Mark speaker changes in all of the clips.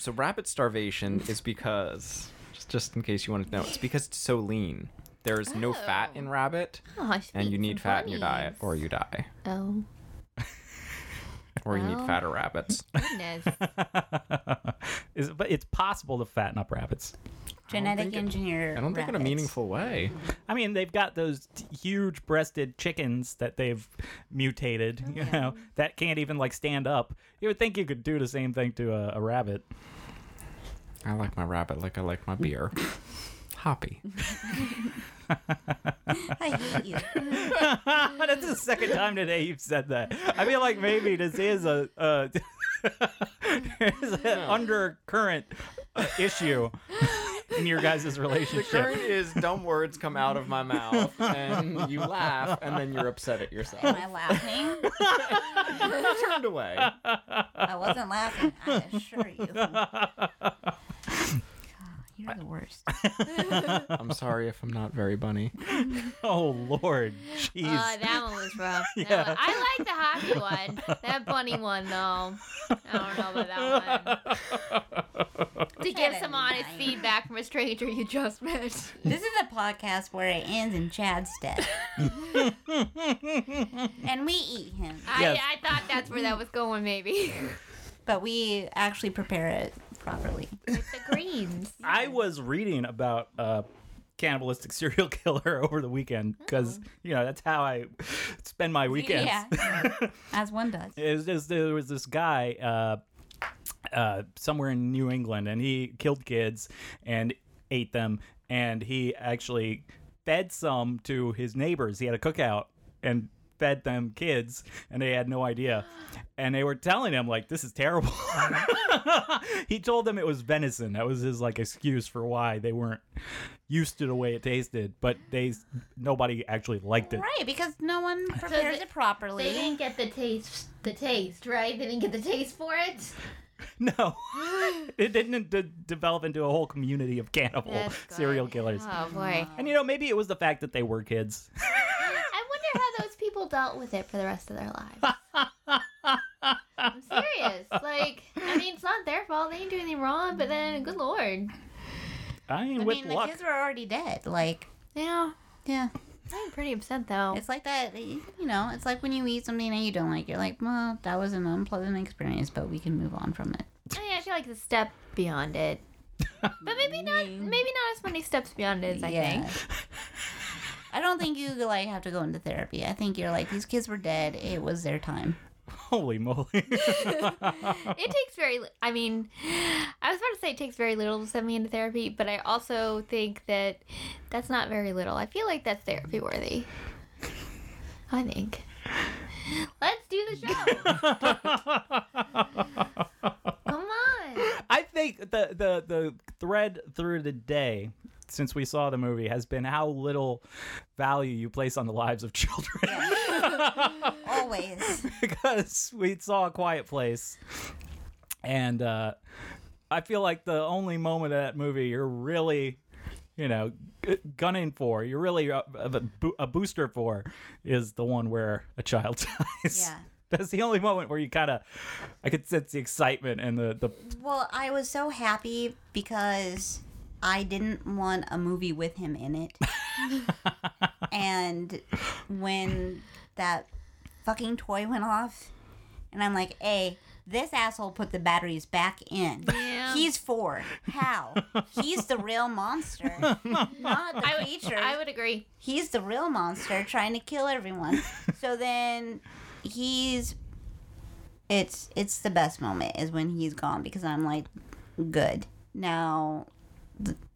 Speaker 1: Actually, so rabbit starvation is because just just in case you wanted to know, it's because it's so lean. There's no fat in oh. rabbit,
Speaker 2: Oh, I should
Speaker 1: and
Speaker 2: eat
Speaker 1: you
Speaker 2: some
Speaker 1: need fat in your diet,
Speaker 2: bunnies.
Speaker 1: or you die,
Speaker 2: Oh,
Speaker 1: or you need
Speaker 2: Well.
Speaker 1: fatter rabbits.
Speaker 2: goodness.
Speaker 3: Is but it's possible to fatten up rabbits.
Speaker 4: Genetic
Speaker 1: think
Speaker 4: engineer.
Speaker 1: I don't think in a meaningful way. Mm-hmm.
Speaker 3: I mean, they've got those t- huge breasted chickens that they've mutated, you know, that can't even like stand up. You would think you could do the same thing to a, a rabbit.
Speaker 1: I like my rabbit like I like my beer. Hoppy.
Speaker 4: I hate you.
Speaker 3: That's the second time today you've said that. I feel like maybe this is a, uh, is an undercurrent uh, issue in your guys'
Speaker 1: The
Speaker 3: relationship.
Speaker 1: current is dumb words come out of my mouth, and you laugh, and then you're upset at yourself.
Speaker 4: Am I laughing?
Speaker 1: Turned away.
Speaker 4: I wasn't laughing. I assure you. God, You're the worst.
Speaker 1: I'm sorry if I'm not very bunny.
Speaker 3: Oh Lord, jeez.
Speaker 2: Uh, that one was rough.
Speaker 3: Yeah.
Speaker 2: one- I like the hockey one. That bunny one, though. I don't know about that one. To give some honest
Speaker 4: mine.
Speaker 2: feedback from a stranger you just met.
Speaker 4: This is a podcast where it ends in Chad's death. and we eat him.
Speaker 2: I,
Speaker 3: Yes.
Speaker 2: I thought that's where that was going, maybe.
Speaker 4: But we actually prepare it properly.
Speaker 2: With the greens.
Speaker 3: I was reading about a cannibalistic serial killer over the weekend because you know that's how I spend my weekends.
Speaker 4: Yeah. As one does.
Speaker 3: It was just there was this guy uh, uh, somewhere in New England, and he killed kids and ate them, and he actually fed some to his neighbors. He had a cookout and fed them kids, and they had no idea, and they were telling him like, "This is terrible." he told them it was venison. That was his like excuse for why they weren't used to the way it tasted, but they nobody actually liked it.
Speaker 4: Right, because no one prepares
Speaker 2: the-
Speaker 4: it properly.
Speaker 2: They didn't get the taste, the taste, right? They didn't get the taste for it.
Speaker 3: No, it didn't d- develop into a whole community of cannibal serial killers.
Speaker 2: Oh boy.
Speaker 3: And you know, maybe it was the fact that they were kids.
Speaker 2: I wonder how those people dealt with it for the rest of their lives. I'm serious. Like, I mean, it's not their fault. They didn't do anything wrong, but then, good lord.
Speaker 3: I mean,
Speaker 4: I
Speaker 3: with
Speaker 4: mean, the kids were already dead. Like,
Speaker 2: Yeah.
Speaker 4: yeah.
Speaker 2: I'm pretty upset though.
Speaker 4: It's like that, you know, it's like when you eat something that you don't like. You're like, well, that was an unpleasant experience, but we can move on from it.
Speaker 2: I, mean, I feel like the step beyond it. But maybe not maybe not as many steps beyond it as I think.
Speaker 4: I don't think you like have to go into therapy. I think you're like these kids were dead. It was their time.
Speaker 3: Holy moly!
Speaker 2: It takes very li- I mean, I was about to say it takes very little to send me into therapy, but I also think that that's not very little. I feel like that's therapy worthy. I think. Let's do the show.
Speaker 3: I think the the the thread through the day since we saw the movie has been how little value you place on the lives of children.
Speaker 4: Always.
Speaker 3: because we saw a quiet place and uh i feel like the only moment of that movie you're really you know gunning for you're really a, a, a booster for is the one where a child dies
Speaker 4: Yeah.
Speaker 3: that's the only moment where you kind of i could sense the excitement and the the
Speaker 4: Well, I was so happy because I didn't want a movie with him in it. and when that fucking toy went off, and I'm like, hey, this asshole put the batteries back in.
Speaker 2: Yeah.
Speaker 4: He's four. How? He's the real monster, not the
Speaker 2: I would,
Speaker 4: creature.
Speaker 2: I would agree.
Speaker 4: he's the real monster trying to kill everyone. so then he's it's it's the best moment is when he's gone because I'm like good. Now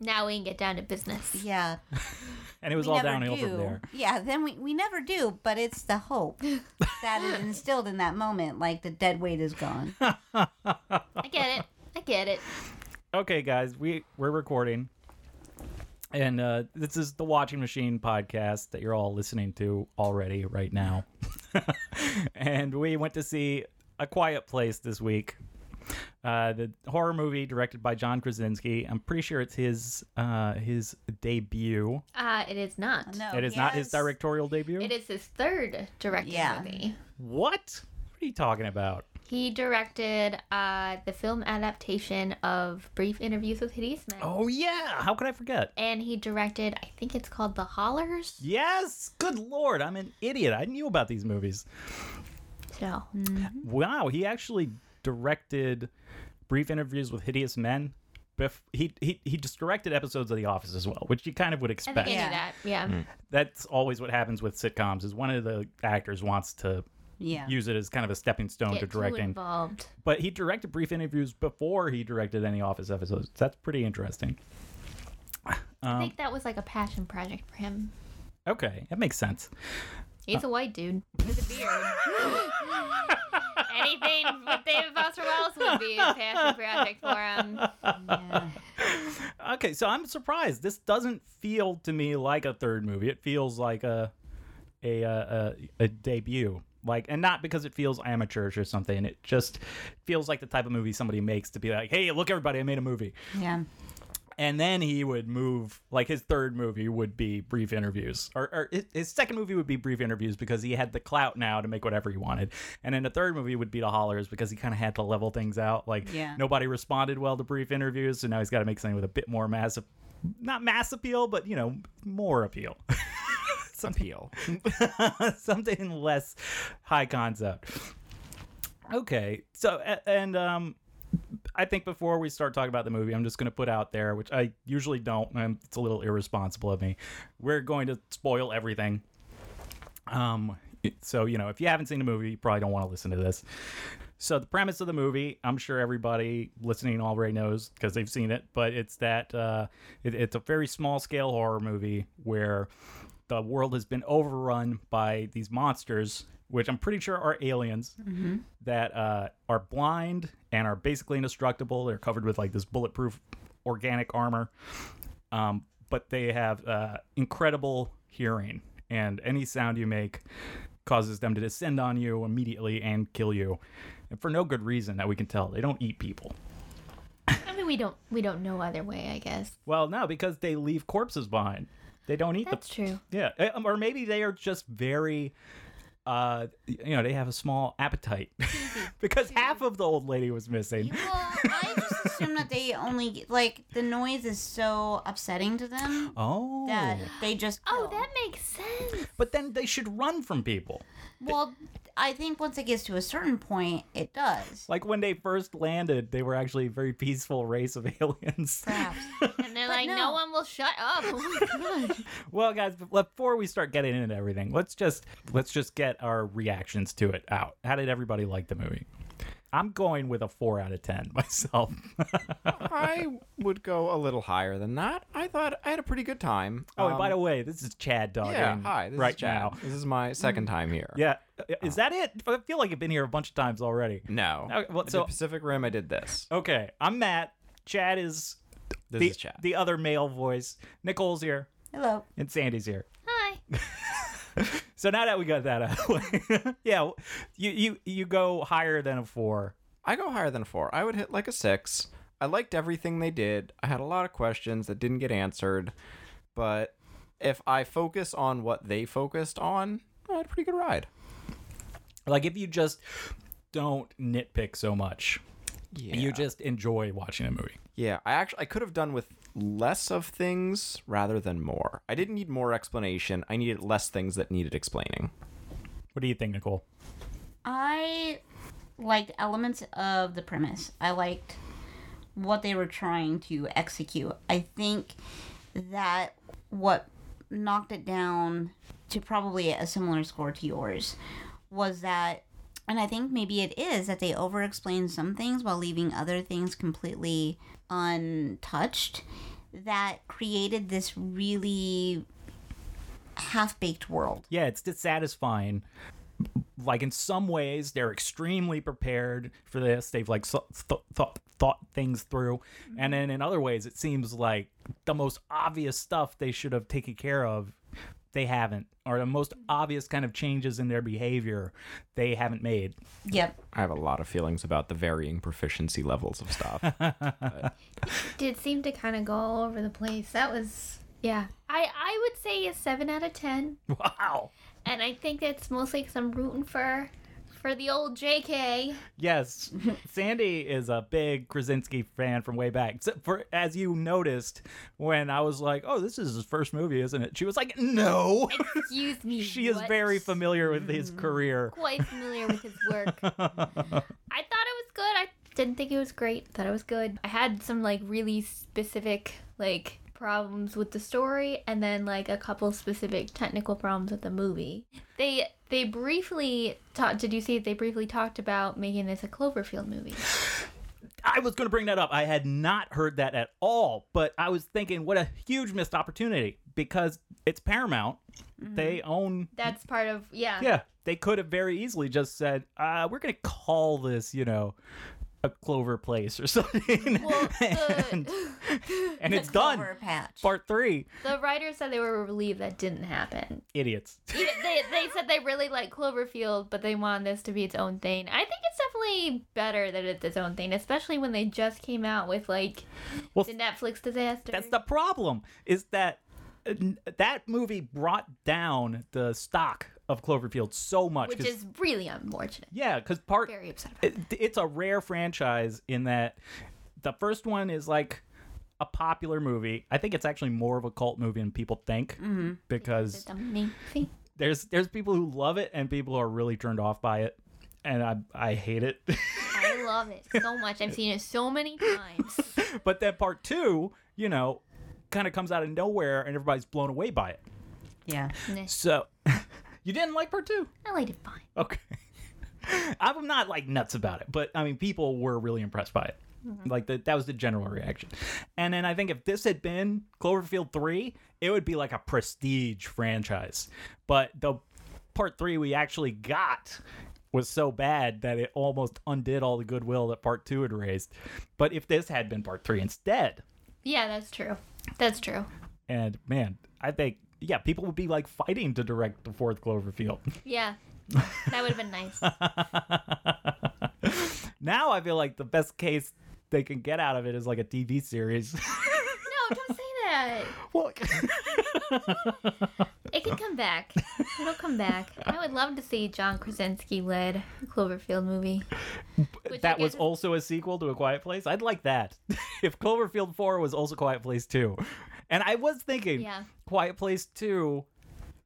Speaker 2: Now we can get down to business.
Speaker 4: yeah.
Speaker 3: and it was
Speaker 4: we
Speaker 3: all
Speaker 4: never
Speaker 3: downhill
Speaker 4: do.
Speaker 3: from there
Speaker 4: Yeah, then we, we never do, but it's the hope that is instilled in that moment, like the dead weight is gone.
Speaker 2: I get it. I get it.
Speaker 3: okay guys we we're recording and uh, this is the watching machine podcast that you're all listening to already right now. And we went to see a quiet place this week. Uh, the horror movie directed by john krasinski. I'm pretty sure it's his uh, his debut.
Speaker 2: Uh, it is not.
Speaker 4: No,
Speaker 3: it is
Speaker 4: he
Speaker 3: not his directorial debut?
Speaker 2: It is his third directed
Speaker 4: Yeah.
Speaker 2: movie.
Speaker 3: what? What are you talking about
Speaker 2: He directed uh, the film adaptation of Brief Interviews with Hideous Men.
Speaker 3: Oh yeah, how could I forget?
Speaker 2: And he directed, I think it's called The Hollars.
Speaker 3: Yes, good lord, I'm an idiot. I knew about these movies.
Speaker 2: So,
Speaker 3: Wow, he actually directed brief interviews with hideous men. Bef- he, he he just directed episodes of The Office as well, which you kind of would
Speaker 2: I think
Speaker 3: expect.
Speaker 2: I
Speaker 4: Yeah.
Speaker 2: knew that. Yeah.
Speaker 3: That's always what happens with sitcoms. Is one of the actors wants to
Speaker 4: Yeah.
Speaker 3: use it as kind of a stepping stone
Speaker 2: Get
Speaker 3: to directing.
Speaker 2: involved.
Speaker 3: But he directed brief interviews before he directed any Office episodes. That's pretty interesting.
Speaker 2: I
Speaker 3: Um,
Speaker 2: think that was like a passion project for him.
Speaker 3: okay, that makes sense.
Speaker 2: He's a white dude with a beard. Anything with David Foster Wallace would be a passion project for him.
Speaker 4: yeah.
Speaker 3: Okay, so I'm surprised. This doesn't feel to me like a third movie. It feels like a a uh, a, a debut. Like, and not because it feels amateurish or something. It just feels like the type of movie somebody makes to be like, "Hey, look, everybody, I made a movie."
Speaker 4: Yeah.
Speaker 3: And then he would move. Like his third movie would be brief interviews, or, or his- second movie would be brief interviews because he had the clout now to make whatever he wanted. And then the third movie would be the Hollars because he kind of had to level things out. Like,
Speaker 4: Yeah.
Speaker 3: nobody responded well to brief interviews, so now he's got to make something with a bit more mass, not mass appeal, but you know, more appeal.
Speaker 1: Appeal.
Speaker 3: something less high concept. Okay, so and um, I think before we start talking about the movie, I'm just going to put out there, which I usually don't. And it's a little irresponsible of me. We're going to spoil everything. Um, so you know, if you haven't seen the movie, you probably don't want to listen to this. So the premise of the movie, I'm sure everybody listening already knows because they've seen it, but it's that uh, it, it's a very small scale horror movie where the world has been overrun by these monsters, which I'm pretty sure are aliens that uh, are blind and are basically indestructible. They're covered with like this bulletproof organic armor, um, but they have uh, incredible hearing, and any sound you make causes them to descend on you immediately and kill you, and for no good reason that we can tell. They don't eat people.
Speaker 2: I mean, we don't we don't know either way. I guess
Speaker 3: Well, no, because they leave corpses behind. They don't eat
Speaker 2: that's
Speaker 3: the
Speaker 2: true.
Speaker 3: Yeah, eh, um, or maybe they are just very, uh, you know, they have a small appetite because half of the old lady was missing.
Speaker 4: Well, I just assume that they only like the noise is so upsetting to them
Speaker 3: Oh,
Speaker 4: that they just.
Speaker 2: Oh,
Speaker 4: kill.
Speaker 2: that makes sense.
Speaker 3: but then they should run from people.
Speaker 4: Well, I think once it gets to a certain point, it does.
Speaker 3: Like when they first landed, they were actually a very peaceful race of aliens.
Speaker 4: Perhaps.
Speaker 2: And they're
Speaker 4: But
Speaker 2: like, no.
Speaker 4: no.
Speaker 2: one will shut up. Oh my gosh.
Speaker 3: well, guys, before we start getting into everything, let's just let's just get our reactions to it out. How did everybody like the movie? I'm going with a four out of ten myself.
Speaker 1: I would go a little higher than that. I thought I had a pretty good time.
Speaker 3: oh, and by
Speaker 1: Um,
Speaker 3: the way, this is Chad talking.
Speaker 1: yeah, hi. This
Speaker 3: right
Speaker 1: is Chad.
Speaker 3: now.
Speaker 1: This is my second time here.
Speaker 3: Yeah, is that it? I feel like I've been here a bunch of times already.
Speaker 1: No.
Speaker 3: Okay, well,
Speaker 1: I did
Speaker 3: so-
Speaker 1: Pacific Rim. I did this.
Speaker 3: Okay, I'm Matt. Chad is
Speaker 1: This
Speaker 3: the,
Speaker 1: is Chad.
Speaker 3: the other male voice. Nichole's here,
Speaker 4: Hello.
Speaker 3: and Sandi's here.
Speaker 2: Hi.
Speaker 3: So now that we got that out of the way, yeah, you you you go higher than a four.
Speaker 1: I go higher than a four. I would hit like a six. I liked everything they did. I had a lot of questions that didn't get answered, but if I focus on what they focused on, I had a pretty good ride.
Speaker 3: Like if you just don't nitpick so much,
Speaker 1: Yeah.
Speaker 3: you just enjoy watching a movie.
Speaker 1: Yeah, I actually I could have done with less of things rather than more. I didn't need more explanation. I needed less things that needed explaining.
Speaker 3: What do you think, Nichole?
Speaker 4: I liked elements of the premise. I liked what they were trying to execute. I think that what knocked it down to probably a similar score to yours was that and I think maybe it is that they over explain some things while leaving other things completely untouched that created this really half baked world.
Speaker 3: Yeah, it's dissatisfying. Like in some ways, they're extremely prepared for this. They've like so- th- thought thought things through, and mm-hmm. then in other ways, it seems like the most obvious stuff they should have taken care of, they haven't, or the most obvious kind of changes in their behavior, they haven't made.
Speaker 4: Yep.
Speaker 1: I have a lot of feelings about the varying proficiency levels of stuff.
Speaker 2: Did seem to kind of go all over the place. That was yeah. I I would say a seven out of ten,
Speaker 3: Wow.
Speaker 2: and I think it's mostly because I'm rooting for for the old JK.
Speaker 3: Yes, Sandi is a big Krasinski fan from way back. So for as you noticed when I was like, "Oh, this is his first movie, isn't it?" She was like, "No."
Speaker 2: Excuse me.
Speaker 3: she is very familiar with his hmm, career.
Speaker 2: quite familiar with his work. I thought it was good. I didn't think it was great. Thought it was good. I had some like really specific like problems with the story and then like a couple specific technical problems with the movie. They they briefly talked did you see they briefly talked about making this a Cloverfield movie?
Speaker 3: I was going to bring that up. I had not heard that at all, but I was thinking, what a huge missed opportunity because it's Paramount. They own.
Speaker 2: That's part of yeah.
Speaker 3: Yeah, they could have very easily just said, uh, "We're going to call this, you know." A clover place or something,
Speaker 2: Well,
Speaker 3: and,
Speaker 2: the,
Speaker 3: and it's done.
Speaker 4: Patch.
Speaker 3: Part three,
Speaker 2: the writers said they were relieved that didn't happen.
Speaker 3: idiots.
Speaker 2: They, they said they really like Cloverfield, but they want this to be its own thing. I think it's definitely better that it's its own thing, especially when they just came out with like
Speaker 3: Well,
Speaker 2: the Netflix disaster.
Speaker 3: That's the problem. Is that uh, that movie brought down the stock of Cloverfield so much.
Speaker 2: which is really unfortunate.
Speaker 3: yeah, because part
Speaker 2: Very upset about
Speaker 3: it, it's a rare franchise in that the first one is like a popular movie. I think it's actually more of a cult movie than people think mm-hmm. because
Speaker 2: It's amazing.
Speaker 3: there's there's people who love it and people who are really turned off by it, and I I hate it.
Speaker 2: I love it so much. I've seen it so many times.
Speaker 3: but then part two, you know, kind of comes out of nowhere and everybody's blown away by it.
Speaker 4: Yeah.
Speaker 3: So you didn't like part two?
Speaker 2: I liked it fine.
Speaker 3: Okay. I'm not like nuts about it, but I mean, people were really impressed by it. Mm-hmm. Like the, that was the general reaction. And then I think if this had been Cloverfield 3, it would be like a prestige franchise. But the part 3 we actually got was so bad that it almost undid all the goodwill that part 2 had raised. But if this had been part 3 instead,
Speaker 2: Yeah, that's true. That's true.
Speaker 3: and man, I think yeah, people would be like fighting to direct the fourth Cloverfield.
Speaker 2: Yeah, that would have been nice.
Speaker 3: now I feel like the best case they can get out of it is like a TV series.
Speaker 2: No, don't say
Speaker 3: well,
Speaker 2: It can come back. It'll come back. I would love to see John Krasinski led Cloverfield movie.
Speaker 3: That was also a sequel to A Quiet Place. I'd like that. if Cloverfield 4 was also Quiet Place 2. And I was thinking
Speaker 2: Yeah.
Speaker 3: Quiet Place 2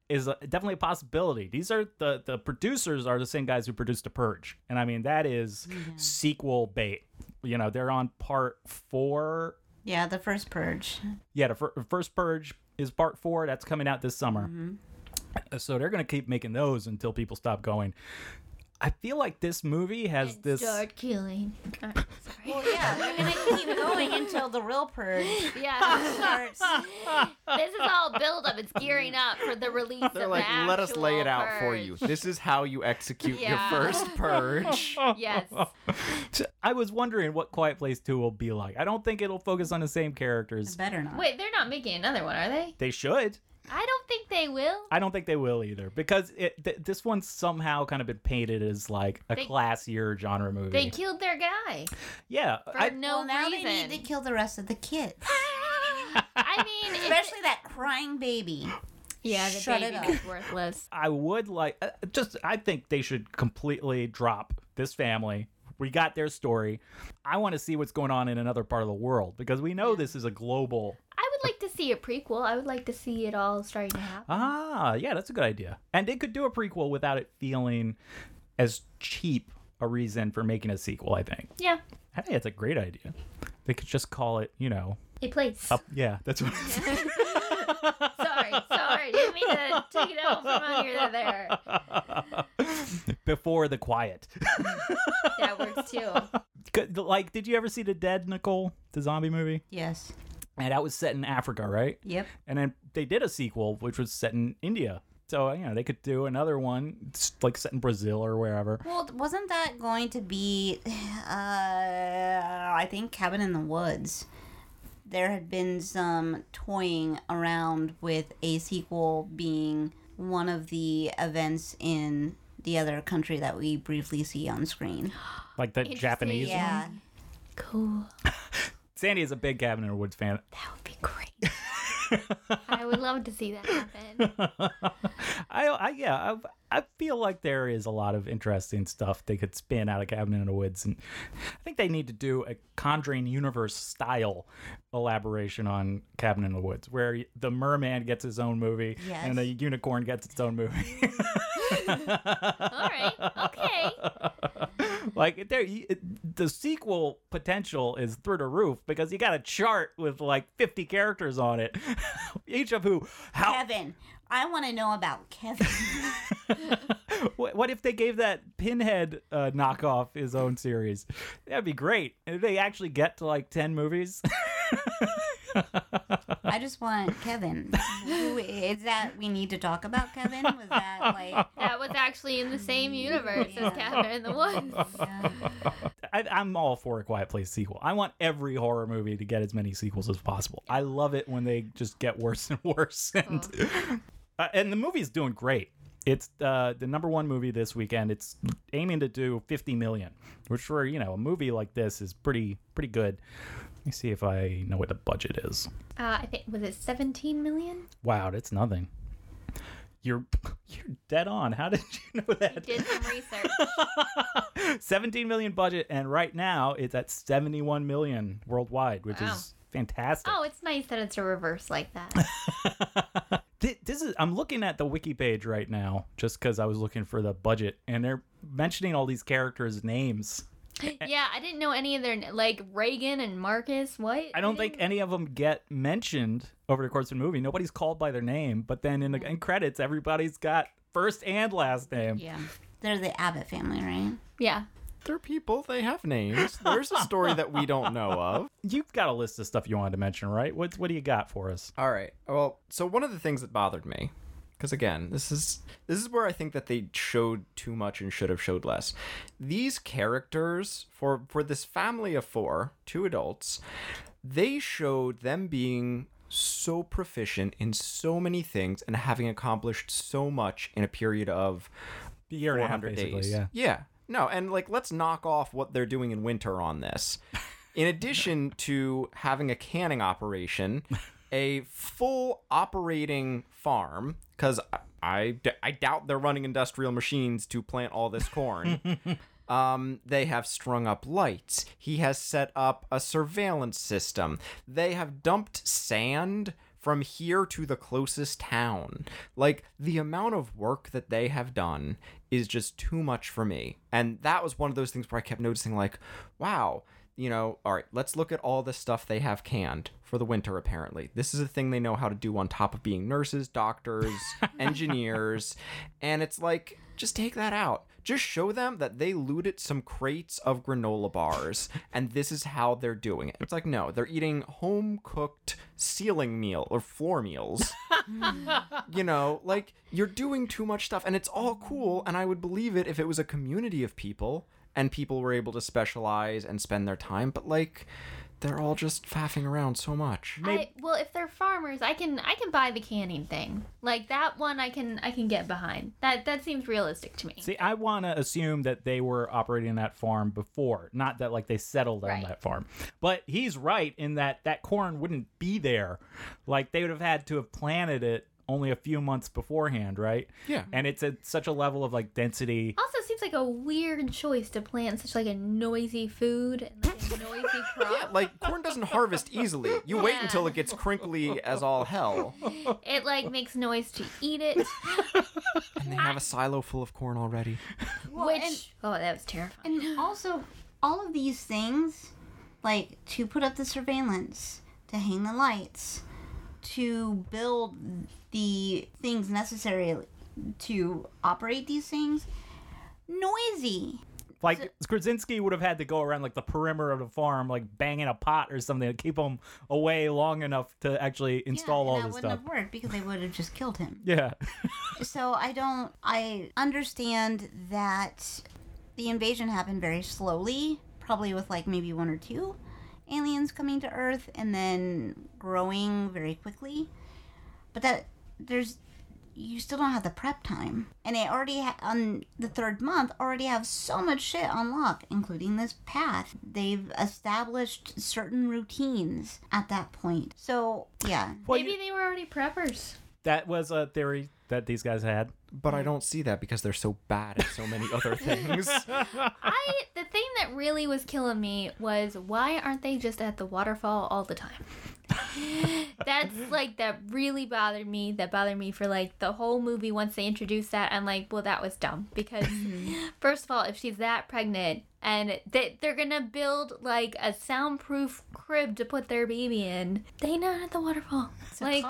Speaker 3: is a, definitely a possibility. These are the the producers are the same guys who produced The Purge. And I mean that is sequel bait. You know, they're on part 4
Speaker 4: Yeah, the first purge.
Speaker 3: Yeah, the fir- first Purge is part four. That's coming out this summer. Mm-hmm. So they're going to keep making those until people stop going. I feel like this movie has
Speaker 2: And
Speaker 3: this.
Speaker 2: Start killing. Uh, sorry.
Speaker 4: Well, yeah, we're gonna keep going until the real purge
Speaker 2: Yeah.
Speaker 4: starts.
Speaker 2: this is all build up. It's gearing up for the release of that.
Speaker 1: They're
Speaker 2: of
Speaker 1: like,
Speaker 2: the
Speaker 1: let us lay it
Speaker 2: actual
Speaker 1: out for you. This is how you execute
Speaker 2: Yeah.
Speaker 1: your first purge.
Speaker 2: Yes.
Speaker 3: I was wondering what Quiet Place 2 will be like. I don't think it'll focus on the same characters.
Speaker 4: Better not.
Speaker 2: Wait, they're not making another one, are they?
Speaker 3: They should.
Speaker 2: I don't think they will.
Speaker 3: I don't think they will either because it th- this one's somehow kind of been painted as like a
Speaker 2: They-
Speaker 3: classier genre movie.
Speaker 2: They killed their guy
Speaker 3: yeah,
Speaker 2: for
Speaker 3: I,
Speaker 2: no
Speaker 4: well, now
Speaker 2: reason.
Speaker 4: they need to kill the rest of the kids,
Speaker 2: I mean,
Speaker 4: especially that crying baby.
Speaker 2: yeah, the
Speaker 4: Shut
Speaker 2: baby
Speaker 4: up.
Speaker 2: was worthless.
Speaker 3: I would like uh, just I think they should completely drop this family. We got their story. I want to see what's going on in another part of the world because we know this is a global.
Speaker 2: I would like to see a prequel. I would like to see it all starting to happen.
Speaker 3: Ah, yeah, that's a good idea. And they could do a prequel without it feeling as cheap a reason for making a sequel, I think.
Speaker 2: Yeah,
Speaker 3: I think it's a great idea. They could just call it, you know,
Speaker 2: a place.
Speaker 3: up yeah, that's what
Speaker 2: sorry, sorry. Didn't mean to take it out from under to there.
Speaker 3: before the quiet.
Speaker 2: That works too.
Speaker 3: Could- like did you ever see The Dead, Nichole? The zombie movie?
Speaker 4: Yes.
Speaker 3: And that was set in Africa, right?
Speaker 4: Yep.
Speaker 3: And then they did a sequel, which was set in India. So you know they could do another one, like set in Brazil or wherever.
Speaker 4: Well, wasn't that going to be, uh, I think, Cabin in the Woods? There had been some toying around with a sequel being one of the events in the other country that we briefly see on screen.
Speaker 3: Like the
Speaker 2: Interesting.
Speaker 3: Japanese one.
Speaker 4: Yeah.
Speaker 2: Cool.
Speaker 3: Sandi is a big Cabin in the Woods fan.
Speaker 2: That would be great. I would love to see that happen.
Speaker 3: I, I yeah, I've, I feel like there is a lot of interesting stuff they could spin out of Cabin in the Woods, and I think they need to do a Conjuring universe style elaboration on Cabin in the Woods, where the merman gets his own movie
Speaker 4: Yes.
Speaker 3: and the unicorn gets its own movie.
Speaker 2: All right. Okay.
Speaker 3: like there, the sequel potential is through the roof because you got a chart with like 50 characters on it, each of who how
Speaker 4: Kevin. I want to know about Kevin.
Speaker 3: What, what if they gave that Pinhead uh, knockoff his own series? That'd be great. If they actually get to like 10 movies.
Speaker 4: I just want Kevin. Who is that? We need to talk about Kevin. Was that like?
Speaker 2: That was actually in the same universe as Cabin in the Woods.
Speaker 4: Yeah.
Speaker 3: I, I'm all for a Quiet Place sequel. I want every horror movie to get as many sequels as possible. I love it when they just get worse and worse. And, uh, and the movie's doing great. It's uh, the number one movie this weekend. It's aiming to do 50 million, which for you know a movie like this is pretty pretty good. Let me see if I know what the budget is.
Speaker 2: Uh, I think was it 17 million?
Speaker 3: Wow, that's nothing. You're you're dead on. How did you know that?
Speaker 2: Did some research.
Speaker 3: 17 million budget and right now it's at 71 million worldwide, which
Speaker 2: Wow.
Speaker 3: is fantastic.
Speaker 2: Oh, it's nice that it's a reverse like that.
Speaker 3: Thi- This is I'm looking at the wiki page right now just cuz I was looking for the budget and they're mentioning all these characters names.
Speaker 2: yeah, I didn't know any of their like Regan and Marcus. What?
Speaker 3: I don't think any of them get mentioned over the course of the movie. Nobody's called by their name, but then in the in credits everybody's got first and last name.
Speaker 4: yeah. They're the Abbott family, right?
Speaker 2: Yeah.
Speaker 1: They're people. They have names. There's a story that we don't know of.
Speaker 3: You've got a list of stuff you wanted to mention, right? What what do you got for us?
Speaker 1: All right. Well, so one of the things that bothered me, because again, this is this is where I think that they showed too much and should have showed less. These characters for for this family of four, two adults, they showed them being so proficient in so many things and having accomplished so much in a period of
Speaker 3: year and a half
Speaker 1: 400
Speaker 3: basically,
Speaker 1: days.
Speaker 3: yeah.
Speaker 1: Yeah. No, and like let's knock off what they're doing in winter on this. In addition to having a canning operation, a full operating farm, because I, I, I doubt they're running industrial machines to plant all this corn. Um, they have strung up lights. He has set up a surveillance system. They have dumped sand from here to the closest town. Like, the amount of work that they have done is just too much for me. And that was one of those things where I kept noticing, like, wow, you know, all right, let's look at all the stuff they have canned for the winter, apparently. This is a thing they know how to do on top of being nurses, doctors, engineers. And it's like, just take that out. Just show them that they looted some crates of granola bars and this is how they're doing it. It's like, no, they're eating home cooked ceiling meal or floor meals. you know, like you're doing too much stuff and it's all cool. And I would believe it if it was a community of people and people were able to specialize and spend their time. But like, they're all just faffing around so much.
Speaker 2: I, well, if they're farmers, I can I can buy the canning thing. Like that one, I can I can get behind. That that seems realistic to me.
Speaker 3: See, I want to assume that they were operating that farm before, not that like they settled on
Speaker 2: Right.
Speaker 3: that farm. But he's right in that that corn wouldn't be there. Like they would have had to have planted it only a few months beforehand, right?
Speaker 1: Yeah.
Speaker 3: And it's at such a level of like density.
Speaker 2: Also, seems like a weird choice to plant such like a noisy food and like a noisy crop.
Speaker 1: Like, corn doesn't harvest easily. You wait until it gets crinkly as all hell.
Speaker 2: It like makes noise to eat it,
Speaker 1: And they have a silo full of corn already.
Speaker 2: which
Speaker 4: and-
Speaker 2: oh, that was terrifying.
Speaker 4: And also, all of these things, like to put up the surveillance, to hang the lights, to build the things necessary to operate these things, noisy.
Speaker 3: Like Krasinski would have had to go around like the perimeter of the farm, like banging a pot or something to keep them away long enough to actually install
Speaker 4: yeah,
Speaker 3: all
Speaker 4: and that
Speaker 3: this
Speaker 4: wouldn't
Speaker 3: stuff.
Speaker 4: have worked because they would have just killed him.
Speaker 3: Yeah.
Speaker 4: so I don't. I understand that the invasion happened very slowly, probably with like maybe one or two aliens coming to Earth and then growing very quickly. But that there's you still don't have the prep time, and they already ha- on the third month already have so much shit on lock, including this path. They've established certain routines at that point. So yeah,
Speaker 3: Well,
Speaker 2: Maybe they were already preppers.
Speaker 3: That was a theory that these guys had.
Speaker 1: But I don't see that because they're so bad at so many other things.
Speaker 2: I the thing that really was killing me was why aren't they just at the waterfall all the time? That's like that really bothered me. That bothered me for like the whole movie. Once they introduced that, I'm like, well, that was dumb because mm-hmm. first of all, if she's that pregnant and they they're gonna build like a soundproof crib to put their baby in, they not at the waterfall.
Speaker 4: It's
Speaker 2: like.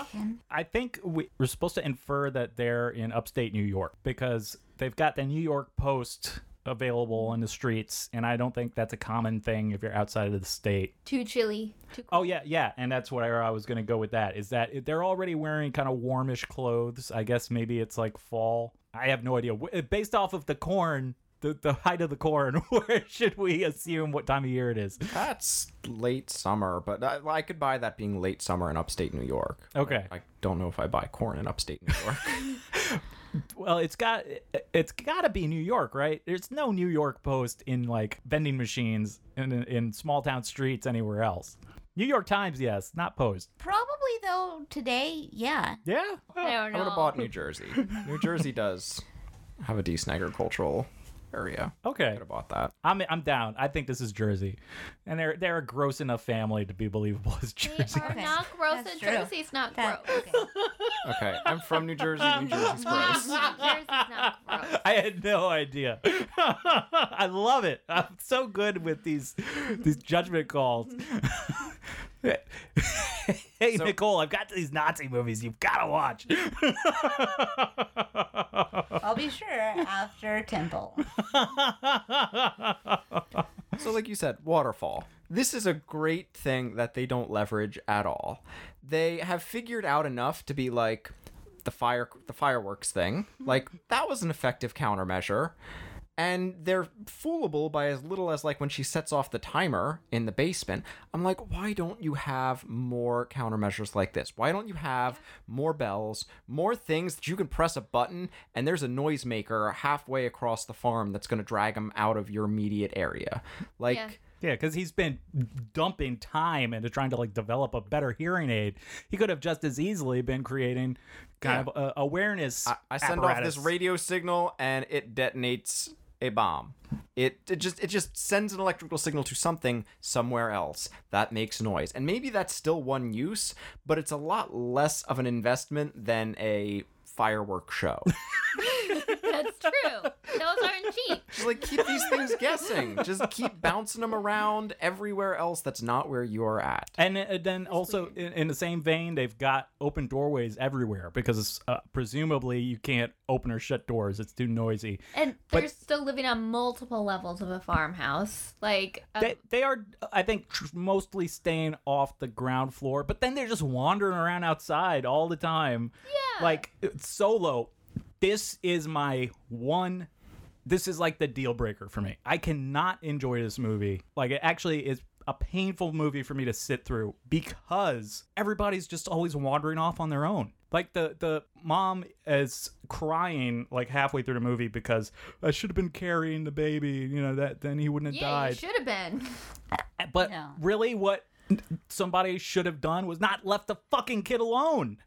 Speaker 3: I think we, we're supposed to infer that they're in upstate New York because they've got the New York Post available in the streets, and I don't think that's a common thing if you're outside of the state.
Speaker 2: too chilly. Too cold.
Speaker 3: Oh yeah, yeah, and that's where I was gonna go with that. Is that they're already wearing kind of warmish clothes? I guess maybe it's like fall. I have no idea. Based off of the corn, the the height of the corn, where should we assume what time of year it is?
Speaker 1: That's late summer, but I, I could buy that being late summer in upstate New York.
Speaker 3: Okay.
Speaker 1: I don't know if I buy corn in upstate New York.
Speaker 3: Well, it's got it's got to be New York, right? There's no New York Post in like vending machines in in small town streets anywhere else. New York Times, yes, not Post.
Speaker 4: Probably though today, yeah.
Speaker 3: Yeah.
Speaker 2: I don't
Speaker 1: I would have bought New Jersey. New Jersey does have a decent agricultural area.
Speaker 3: Okay.
Speaker 1: Could have bought that.
Speaker 3: I'm I'm down. I think this is Jersey, and they're they're a gross enough family to be believable as Jersey.
Speaker 2: They are
Speaker 4: Okay.
Speaker 2: not gross,
Speaker 4: That's
Speaker 2: and
Speaker 4: true.
Speaker 2: Jersey's not
Speaker 4: That-
Speaker 2: gross.
Speaker 4: okay.
Speaker 1: Okay, I'm from New Jersey. New Jersey's gross.
Speaker 2: Jersey's not gross.
Speaker 3: I had no idea. I love it. I'm so good with these these judgment calls. hey
Speaker 1: So-
Speaker 3: Nichole, I've got these Nazi movies you've got to watch.
Speaker 4: I'll be sure after Temple.
Speaker 1: So, like you said, waterfall. This is a great thing that they don't leverage at all. They have figured out enough to be like the fire, the fireworks thing. Like that was an effective countermeasure, and they're foolable by as little as like when she sets off the timer in the basement. I'm like, why don't you have more countermeasures like this? Why don't you have more bells, more things that you can press a button and there's a noisemaker halfway across the farm that's going to drag them out of your immediate area? Like.
Speaker 2: Yeah.
Speaker 3: Yeah, because he's been dumping time into trying to like develop a better hearing aid. He could have just as easily been creating kind of uh, awareness.
Speaker 1: I, I send off this radio signal and it detonates a bomb. It, it just it just sends an electrical signal to something somewhere else that makes noise. And maybe that's still one use, but it's a lot less of an investment than a firework show.
Speaker 2: That's true. Those aren't cheap.
Speaker 1: just like keep these things guessing. Just keep bouncing them around everywhere else that's not where you're at.
Speaker 3: And uh, then also in, in the same vein, they've got open doorways everywhere because uh, presumably you can't open or shut doors; it's too noisy.
Speaker 2: And
Speaker 3: But-
Speaker 2: they're still living on multiple levels of a farmhouse. Like, uh,
Speaker 3: They, they are, I think, tr- mostly staying off the ground floor, but then they're just wandering around outside all the time.
Speaker 2: Yeah.
Speaker 3: Like solo. This is my one. This is like the deal breaker for me. I cannot enjoy this movie. Like it actually is a painful movie for me to sit through because everybody's just always wandering off on their own. Like the the mom is crying like halfway through the movie because I should have been carrying the baby, you know, that then he wouldn't have
Speaker 2: yeah,
Speaker 3: died.
Speaker 2: you should have been.
Speaker 3: But really, what somebody should have done was not left the fucking kid alone.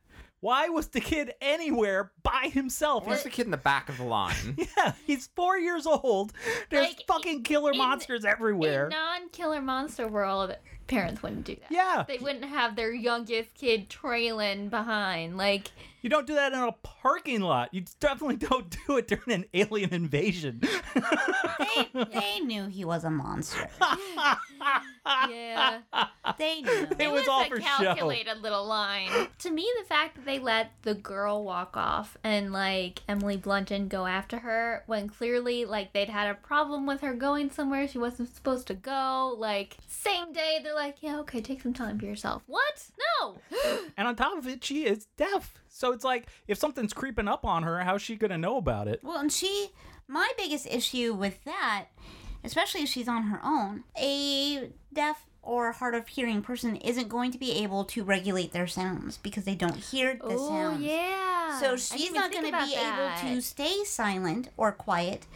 Speaker 3: Why was the kid anywhere by himself?
Speaker 1: Where's the kid in the back of the line?
Speaker 3: yeah, he's four years old. There's
Speaker 2: Like,
Speaker 3: fucking killer
Speaker 2: in-
Speaker 3: monsters everywhere.
Speaker 2: In non-killer monster world, parents wouldn't do that.
Speaker 3: Yeah.
Speaker 2: They wouldn't have their youngest kid trailing behind. Like,
Speaker 3: you don't do that in a parking lot. You definitely don't do it during an alien invasion.
Speaker 4: They, they knew he was a monster.
Speaker 2: yeah.
Speaker 4: They knew.
Speaker 3: It was all for
Speaker 2: a
Speaker 3: show.
Speaker 2: calculated little line. To me, the fact that they let the girl walk off and like Emily Bluntton go after her when clearly like they'd had a problem with her going somewhere she wasn't supposed to go. Like same day, they're like, yeah, okay, take some time for yourself. What? No.
Speaker 3: and on top of it, she is deaf. So it's like, if something's creeping up on her, how's she going to know about it?
Speaker 4: Well, and she, my biggest issue with that, especially if she's on her own, a deaf or hard of hearing person isn't going to be able to regulate their sounds because they don't hear the
Speaker 2: oh
Speaker 4: sounds.
Speaker 2: yeah.
Speaker 4: So she's not going to be
Speaker 2: that.
Speaker 4: able to stay silent or quiet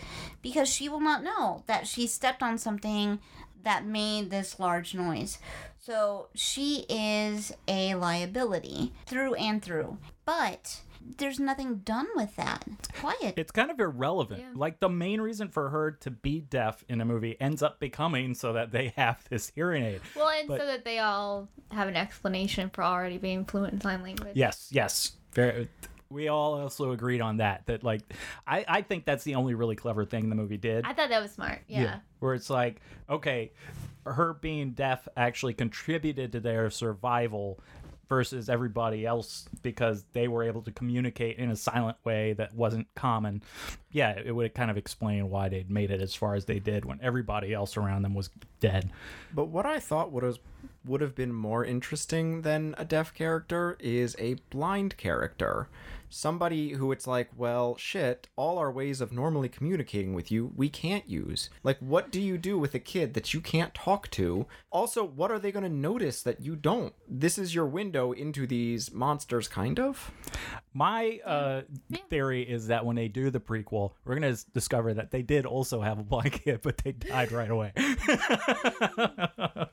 Speaker 4: because she will not know that she stepped on something that made this large noise. So she is a liability through and through. But there's nothing done with that. It's quiet.
Speaker 3: It's kind of irrelevant.
Speaker 2: Yeah.
Speaker 3: Like the main reason for her to be deaf in a movie ends up becoming so that they have this hearing aid.
Speaker 2: Well, and
Speaker 3: But-
Speaker 2: so that they all have an explanation for already being fluent in sign language.
Speaker 3: Yes, yes. Very we all also agreed on that. That like I, I think that's the only really clever thing the movie did.
Speaker 2: I thought that was smart. Yeah.
Speaker 3: Where it's like, okay, her being deaf actually contributed to their survival versus everybody else because they were able to communicate in a silent way that wasn't common. Yeah, it would kind of explain why they'd made it as far as they did when everybody else around them was dead.
Speaker 1: But what I thought would have would have been more interesting than a deaf character is a blind character. Somebody who it's like, well, shit, all our ways of normally communicating with you, we can't use. Like, what do you do with a kid that you can't talk to? Also, what are they going to notice that you don't? This is your window into these monsters, kind of?
Speaker 3: My uh, theory is that when they do the prequel, we're gonna s- discover that they did also have a blind kid, but they died right away.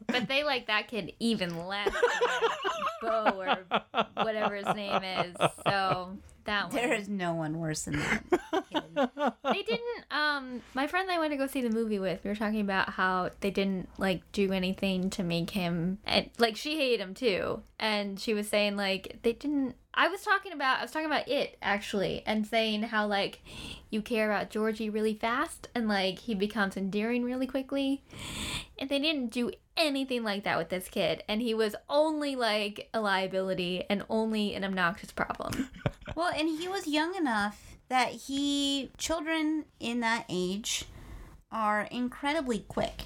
Speaker 2: But they like that kid even less. than Beau or whatever his name is. So that one.
Speaker 4: There is no one worse than that.
Speaker 2: they didn't um my friend I went to go see the movie with, we were talking about how they didn't like do anything to make him and like she hated him too. And she was saying like they didn't I was talking about I was talking about it actually and saying how like you care about Georgie really fast and like he becomes endearing really quickly. And they didn't do anything like that with this kid and he was only like a liability and only an obnoxious problem.
Speaker 4: Well, and he was young enough that he, children in that age are incredibly quick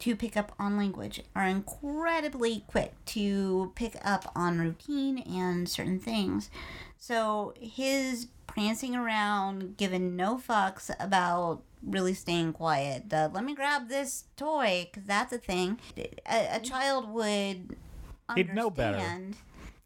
Speaker 4: to pick up on language, are incredibly quick to pick up on routine and certain things. So his prancing around, giving no fucks about really staying quiet. The, let me grab this toy because that's a thing. A, a child would.
Speaker 3: He'd know better.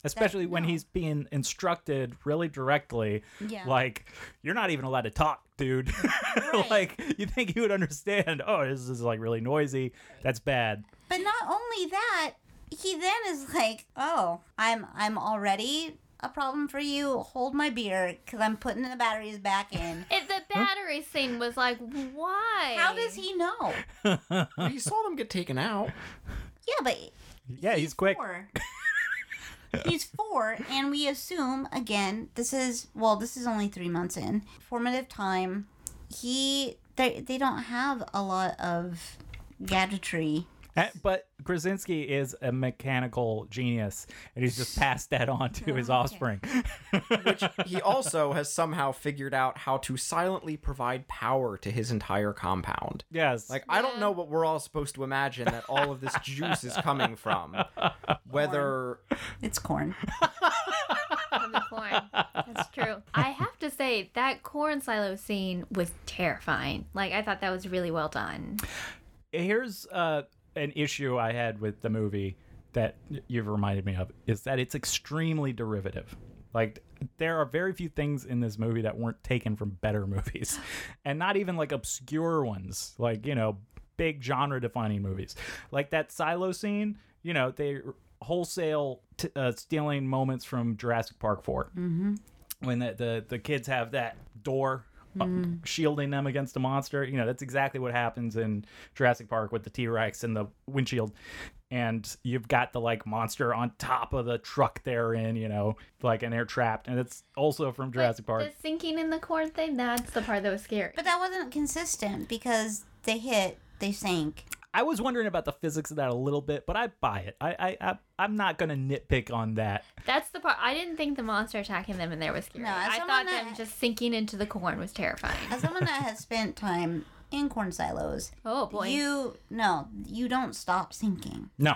Speaker 3: Especially when
Speaker 4: no.
Speaker 3: he's being instructed really directly,
Speaker 4: Yeah.
Speaker 3: like you're not even allowed to talk, dude. like you think he would understand? Oh, this is like really noisy. That's bad.
Speaker 4: But not only that, he then is like, "Oh, I'm I'm already a problem for you. Hold my beer because I'm putting the batteries back in."
Speaker 2: It, the battery thing was like, why?
Speaker 4: How does he know?
Speaker 1: you saw them get taken out.
Speaker 4: Yeah, but
Speaker 3: Yeah, he's, quick.
Speaker 4: Four. he's four, and we assume again this is well, this is only three months in formative time. He they they don't have a lot of gadgetry.
Speaker 3: Uh, But Krasinski is a mechanical genius, and he's just passed that on to his offspring.
Speaker 1: Which he also has somehow figured out how to silently provide power to his entire compound.
Speaker 3: yes.
Speaker 1: Like I don't know what we're all supposed to imagine that all of this juice is coming from. Whether
Speaker 4: It's corn.
Speaker 2: From the corn. That's true. I have to say that corn silo scene was terrifying. Like I thought that was really well done.
Speaker 3: here's uh, an issue I had with the movie that you've reminded me of is that it's extremely derivative. Like there are very few things in this movie that weren't taken from better movies, and not even like obscure ones, like you know, big genre defining movies, like that silo scene. You know, they wholesale t- uh, stealing moments from Jurassic Park 4 when the, the the kids have that door uh, shielding them against a monster. You know, that's exactly what happens in Jurassic Park with the T Rex and the windshield. And you've got the like monster on top of the truck they're in, you know, like and they're trapped. And it's also from Jurassic
Speaker 2: But
Speaker 3: Park.
Speaker 2: The sinking in the corn thing, that's the part that was scary.
Speaker 4: But that wasn't consistent because they hit, they sank.
Speaker 3: I was wondering about the physics of that a little bit, but I buy it. I, I, I I'm not gonna nitpick on that.
Speaker 2: That's the part I didn't think the monster attacking them in there was scary.
Speaker 4: No,
Speaker 2: I thought
Speaker 4: that-
Speaker 2: them just sinking into the corn was terrifying.
Speaker 4: As someone that has spent time in corn silos,
Speaker 2: Oh boy.
Speaker 4: you no, you don't stop sinking.
Speaker 3: No,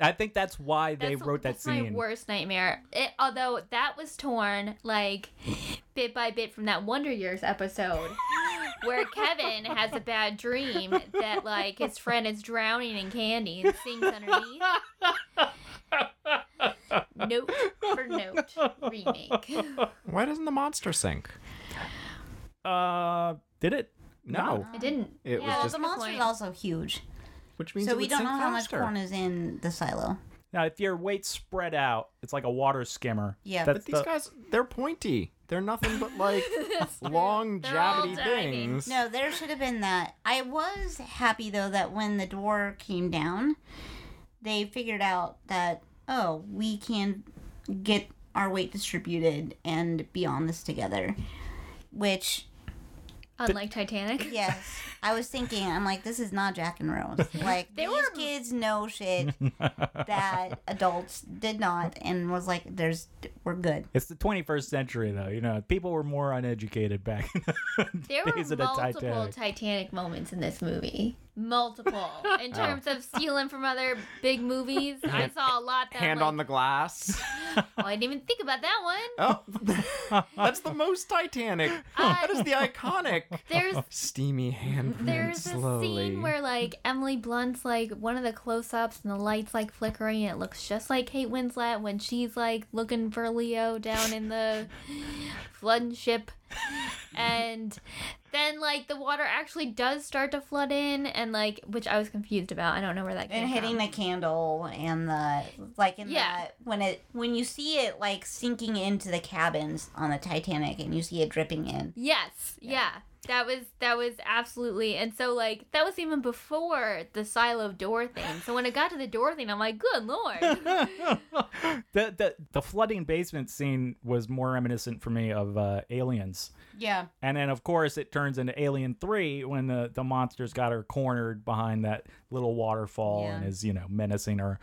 Speaker 3: I think that's why they
Speaker 2: That's-
Speaker 3: wrote that
Speaker 2: that's
Speaker 3: scene.
Speaker 2: my worst nightmare. It, although that was torn like bit by bit from that Wonder Years episode, where Kevin has a bad dream that like his friend is drowning in candy and sinks underneath. note for note remake.
Speaker 1: why doesn't the monster sink?
Speaker 3: Uh, did it?
Speaker 1: No.
Speaker 2: It didn't.
Speaker 1: It was
Speaker 2: yeah,
Speaker 1: just-
Speaker 4: The
Speaker 2: a good
Speaker 4: monster's
Speaker 2: point.
Speaker 4: also huge.
Speaker 1: which means
Speaker 4: So
Speaker 1: it
Speaker 4: we
Speaker 1: would
Speaker 4: don't
Speaker 1: sink
Speaker 4: know how much
Speaker 1: faster.
Speaker 4: corn is in the silo.
Speaker 3: Now, if your weight's spread out, it's like a water skimmer.
Speaker 4: Yeah.
Speaker 3: That's
Speaker 1: But these
Speaker 3: the-
Speaker 1: guys, they're pointy. They're nothing but like long,
Speaker 2: They're
Speaker 1: jabbity things.
Speaker 4: No, there should have been that. I was happy though that when the door came down, they figured out that oh, we can get our weight distributed and be on this together. Which
Speaker 2: Unlike Titanic.
Speaker 4: yes, I was thinking. I'm like, this is not Jack and Rose. Like
Speaker 2: They
Speaker 4: these
Speaker 2: were-
Speaker 4: kids know shit that adults did not, and was like, there's we're good.
Speaker 3: It's the 21st century, though. You know, people were more uneducated back in the
Speaker 2: There were
Speaker 3: days of the
Speaker 2: multiple
Speaker 3: Titanic.
Speaker 2: Titanic. moments in this movie. Multiple.
Speaker 1: Oh.
Speaker 2: In terms of stealing from other big movies, I saw a lot that
Speaker 1: Hand
Speaker 2: like,
Speaker 1: on the glass.
Speaker 2: Oh, I didn't even think about that one.
Speaker 1: Oh, that's the most Titanic. that is the iconic.
Speaker 2: There's
Speaker 1: Steamy hand
Speaker 2: there's a
Speaker 1: slowly.
Speaker 2: scene where like Emily Blunt's like one of the close-ups and the lights like flickering and it looks just like Kate Winslet when she's like looking for Leo down in the flood ship and then like the water actually does start to flood in and like which I was confused about. I don't know where that came
Speaker 4: and hitting
Speaker 2: from.
Speaker 4: the candle and the like in
Speaker 2: Yeah.
Speaker 4: that when it when you see it like sinking into the cabins on the Titanic and you see it dripping in.
Speaker 2: Yes, yeah. That was that was absolutely and so like that was even before the silo door thing. So when it got to the door thing, I'm like, good lord.
Speaker 3: the, the the flooding basement scene was more reminiscent for me of uh, Aliens.
Speaker 4: Yeah.
Speaker 3: And then, of course, it turns into Alien 3 when the, the monster's got her cornered behind that little waterfall
Speaker 4: Yeah.
Speaker 3: and is, you know, menacing her.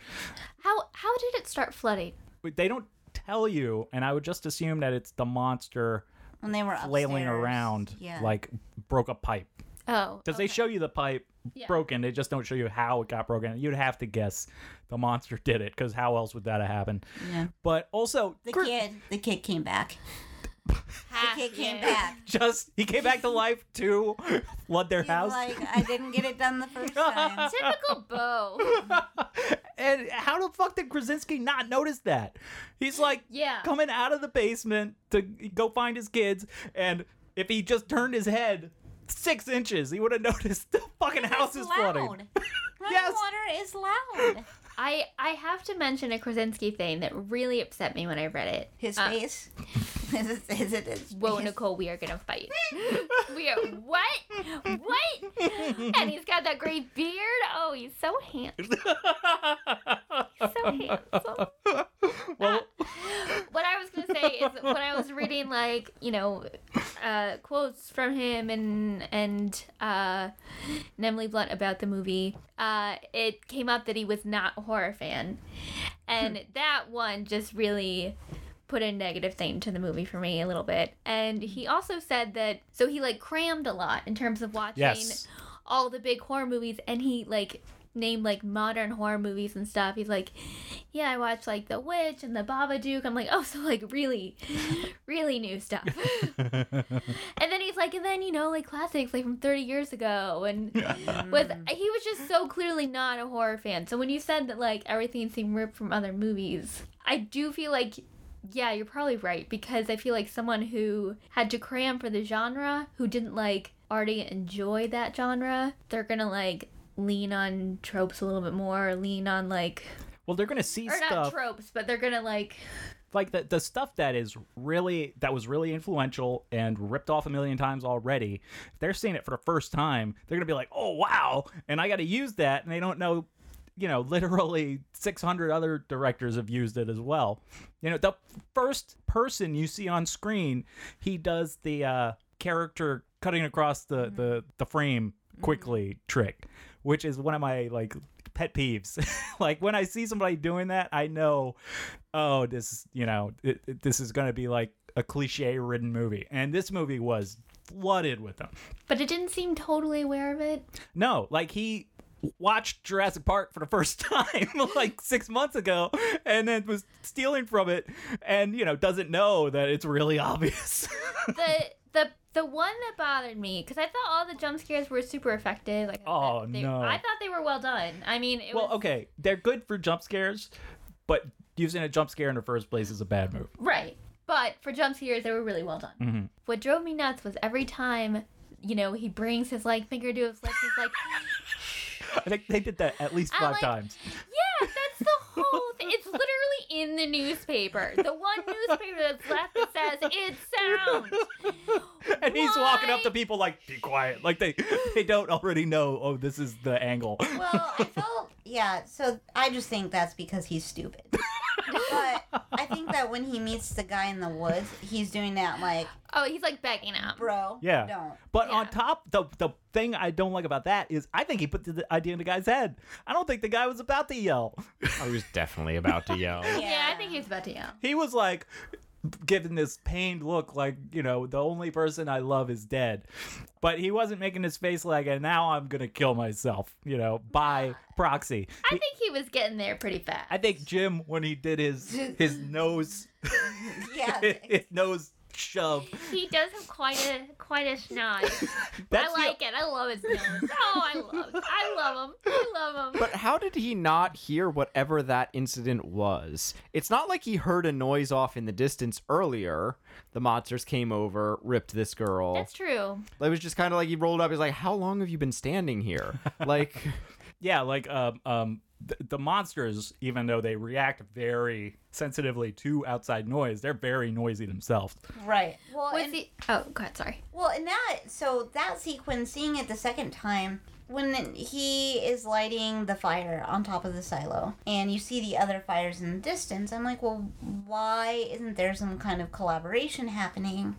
Speaker 2: how how did it start flooding?
Speaker 3: They don't tell you, and I would just assume that it's the monster
Speaker 4: When they were
Speaker 3: flailing
Speaker 4: upstairs.
Speaker 3: around,
Speaker 4: Yeah.
Speaker 3: like broke a pipe.
Speaker 2: Oh.
Speaker 3: Because they show you the pipe
Speaker 2: Yeah.
Speaker 3: broken, they just don't show you how it got broken. You'd have to guess the monster did it, because how else would that have happened?
Speaker 4: Yeah.
Speaker 3: But also,
Speaker 4: The
Speaker 3: Chris-
Speaker 4: kid the kid came back.
Speaker 2: Ha,
Speaker 4: The kid came
Speaker 2: yeah.
Speaker 4: back.
Speaker 3: just he came back to life to flood their
Speaker 4: He's
Speaker 3: house.
Speaker 4: like, I didn't get it done the first time.
Speaker 2: Typical Beau.
Speaker 3: and how the fuck did Krasinski not notice that? He's like
Speaker 2: Yeah.
Speaker 3: coming out of the basement to go find his kids, and if he just turned his head six inches, he would have noticed the fucking house is
Speaker 4: It's
Speaker 3: flooding.
Speaker 4: loud. Running
Speaker 3: Yes.
Speaker 4: water is loud.
Speaker 2: I I have to mention a Krasinski thing that really upset me when I read it.
Speaker 4: His
Speaker 2: Uh,
Speaker 4: face. is, it, is it his
Speaker 2: Whoa? Nichole, we are gonna fight. we are what? What? And he's got that great beard. Oh, he's so handsome. He's So handsome.
Speaker 3: well,
Speaker 2: what I was gonna say is when I was reading like you know uh, quotes from him and and uh, Blunt about the movie, uh, it came up that he was not a horror fan, and that one just really put a negative thing to the movie for me a little bit. And mm-hmm. he also said that so he like crammed a lot in terms of watching
Speaker 3: yes.
Speaker 2: all the big horror movies and he like named like modern horror movies and stuff. He's like, Yeah, I watched like The Witch and The Babadook. I'm like, oh so like really really new stuff. and then he's like, and then you know, like classics like from thirty years ago and with he was just so clearly not a horror fan. So when you said that like everything seemed ripped from other movies, I do feel like yeah, you're probably right because I feel like someone who had to cram for the genre, who didn't like already enjoy that genre, they're gonna like lean on tropes a little bit more, lean on like
Speaker 3: Well, they're gonna see
Speaker 2: or not tropes, but they're gonna like
Speaker 3: like the the stuff that is really that was really influential and ripped off a million times already. If they're seeing it for the first time, they're gonna be like, "Oh wow!" And I got to use that, and they don't know. You know, literally 600 other directors have used it as well. You know, the first person you see on screen, he does the uh, character cutting across the, the, the frame quickly trick, which is one of my like pet peeves. like when I see somebody doing that, I know, oh, this you know, it, it- this is going to be like a cliche-ridden movie, and this movie was flooded with them.
Speaker 2: but it didn't seem totally aware of it.
Speaker 3: No, like he watched Jurassic Park for the first time like six months ago, and then was stealing from it, and you know doesn't know that it's really obvious.
Speaker 2: the the the one that bothered me because I thought all the jump scares were super effective. Like, I
Speaker 3: Oh,
Speaker 2: thought they,
Speaker 3: no.
Speaker 2: I thought they were well done. I mean, it
Speaker 3: well,
Speaker 2: was
Speaker 3: okay, they're good for jump scares, but using a jump scare in the first place is a bad move.
Speaker 2: right, but for jump scares, they were really well done.
Speaker 3: Mhm.
Speaker 2: What drove me nuts was every time, you know, he brings his like finger to his lips, he's like,
Speaker 3: I think they did that at least five
Speaker 2: like,
Speaker 3: times.
Speaker 2: Yeah, that's whole thing. It's literally in the newspaper. The one newspaper that's left that says it's sounds.
Speaker 3: And he's walking up to people like, "Be quiet!" Like they they don't already know. Oh, this is the angle.
Speaker 4: Well, I felt yeah. So I just think that's because he's stupid. but I think that when he meets the guy in the woods, he's doing that like,
Speaker 2: Oh, he's like begging him.
Speaker 4: bro,
Speaker 3: Yeah.
Speaker 4: don't.
Speaker 3: But on top, the the thing I don't like about that is I think he put the idea in the guy's head. I don't think the guy was about to yell.
Speaker 1: I was definitely about to yell.
Speaker 2: Yeah, I think he's about to yell.
Speaker 3: He was like giving this pained look like, you know, the only person I love is dead. But he wasn't making his face like, and now I'm going to kill myself, you know, by proxy.
Speaker 2: I think he was getting there pretty fast.
Speaker 3: I think Jim, when he did his his nose,
Speaker 4: Yeah.
Speaker 3: his nose shove,
Speaker 2: he does have quite a quite a schnoz. I
Speaker 3: That's the-
Speaker 2: like it. I love his nose. Oh, I love. I love him. I love him.
Speaker 1: But how did he not hear whatever that incident was? It's not like he heard a noise off in the distance earlier. The monsters came over, ripped this girl.
Speaker 2: That's true.
Speaker 1: It was just kind of like he rolled up. He's like, "How long have you been standing here?" Like,
Speaker 3: yeah, like um um the, the monsters, even though they react very sensitively to outside noise, they're very noisy themselves.
Speaker 4: Right. Well,
Speaker 2: Was
Speaker 4: and,
Speaker 2: he? Oh, go ahead. Sorry.
Speaker 4: well, and that so that sequence, seeing it the second time, when he is lighting the fire on top of the silo, and you see the other fires in the distance, I'm like, well, why isn't there some kind of collaboration happening?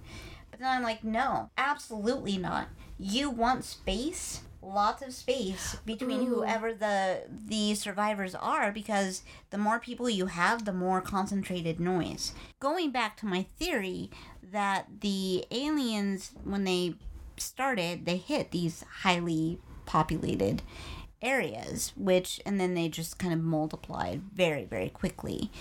Speaker 4: But then I'm like, no, absolutely not. You want space, lots of space between
Speaker 2: Ooh.
Speaker 4: whoever the the survivors are, because the more people you have, the more concentrated noise. Going back to my theory that the aliens, when they started, they hit these highly populated areas, which and then they just kind of multiplied very very quickly.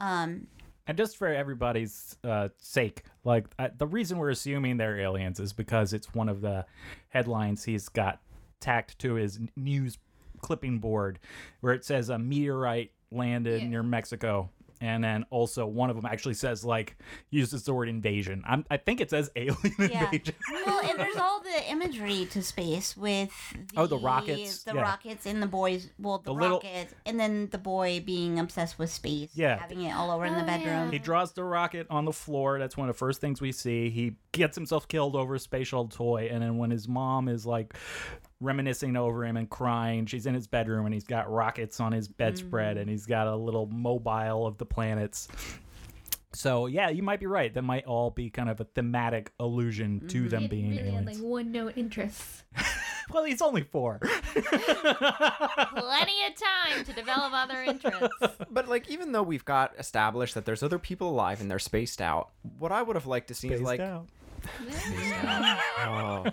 Speaker 4: Um,
Speaker 3: And just for everybody's uh, sake, like uh, the reason we're assuming they're aliens is because it's one of the headlines he's got tacked to his news clipping board, where it says a meteorite landed
Speaker 2: Yeah.
Speaker 3: near Mexico. And then also one of them actually says like uses the word invasion. I'm, I think it says alien
Speaker 4: Yeah.
Speaker 3: invasion.
Speaker 4: well, and there's all the imagery to space with the,
Speaker 3: Oh, the rockets,
Speaker 4: the
Speaker 3: yeah.
Speaker 4: rockets, and the boys. Well, the,
Speaker 3: The little-
Speaker 4: rockets, and then the boy being obsessed with space.
Speaker 3: Yeah.
Speaker 4: having it all over in the
Speaker 2: Oh,
Speaker 4: bedroom.
Speaker 3: He draws the rocket on the floor. That's one of the first things we see. He gets himself killed over a space shuttle toy. And then when his mom is like reminiscing over him and crying, she's in his bedroom and he's got rockets on his bedspread mm. and he's got a little mobile of the planets. So yeah, you might be right. That might all be kind of a thematic allusion to mm-hmm. them
Speaker 2: It
Speaker 3: being
Speaker 2: really had
Speaker 3: aliens.
Speaker 2: like one note interests.
Speaker 3: Well, he's only four.
Speaker 2: Plenty of time to develop other interests.
Speaker 1: but like, even though we've got established that there's other people alive and they're spaced out, what I would have liked to see is like,
Speaker 3: out.
Speaker 1: Oh,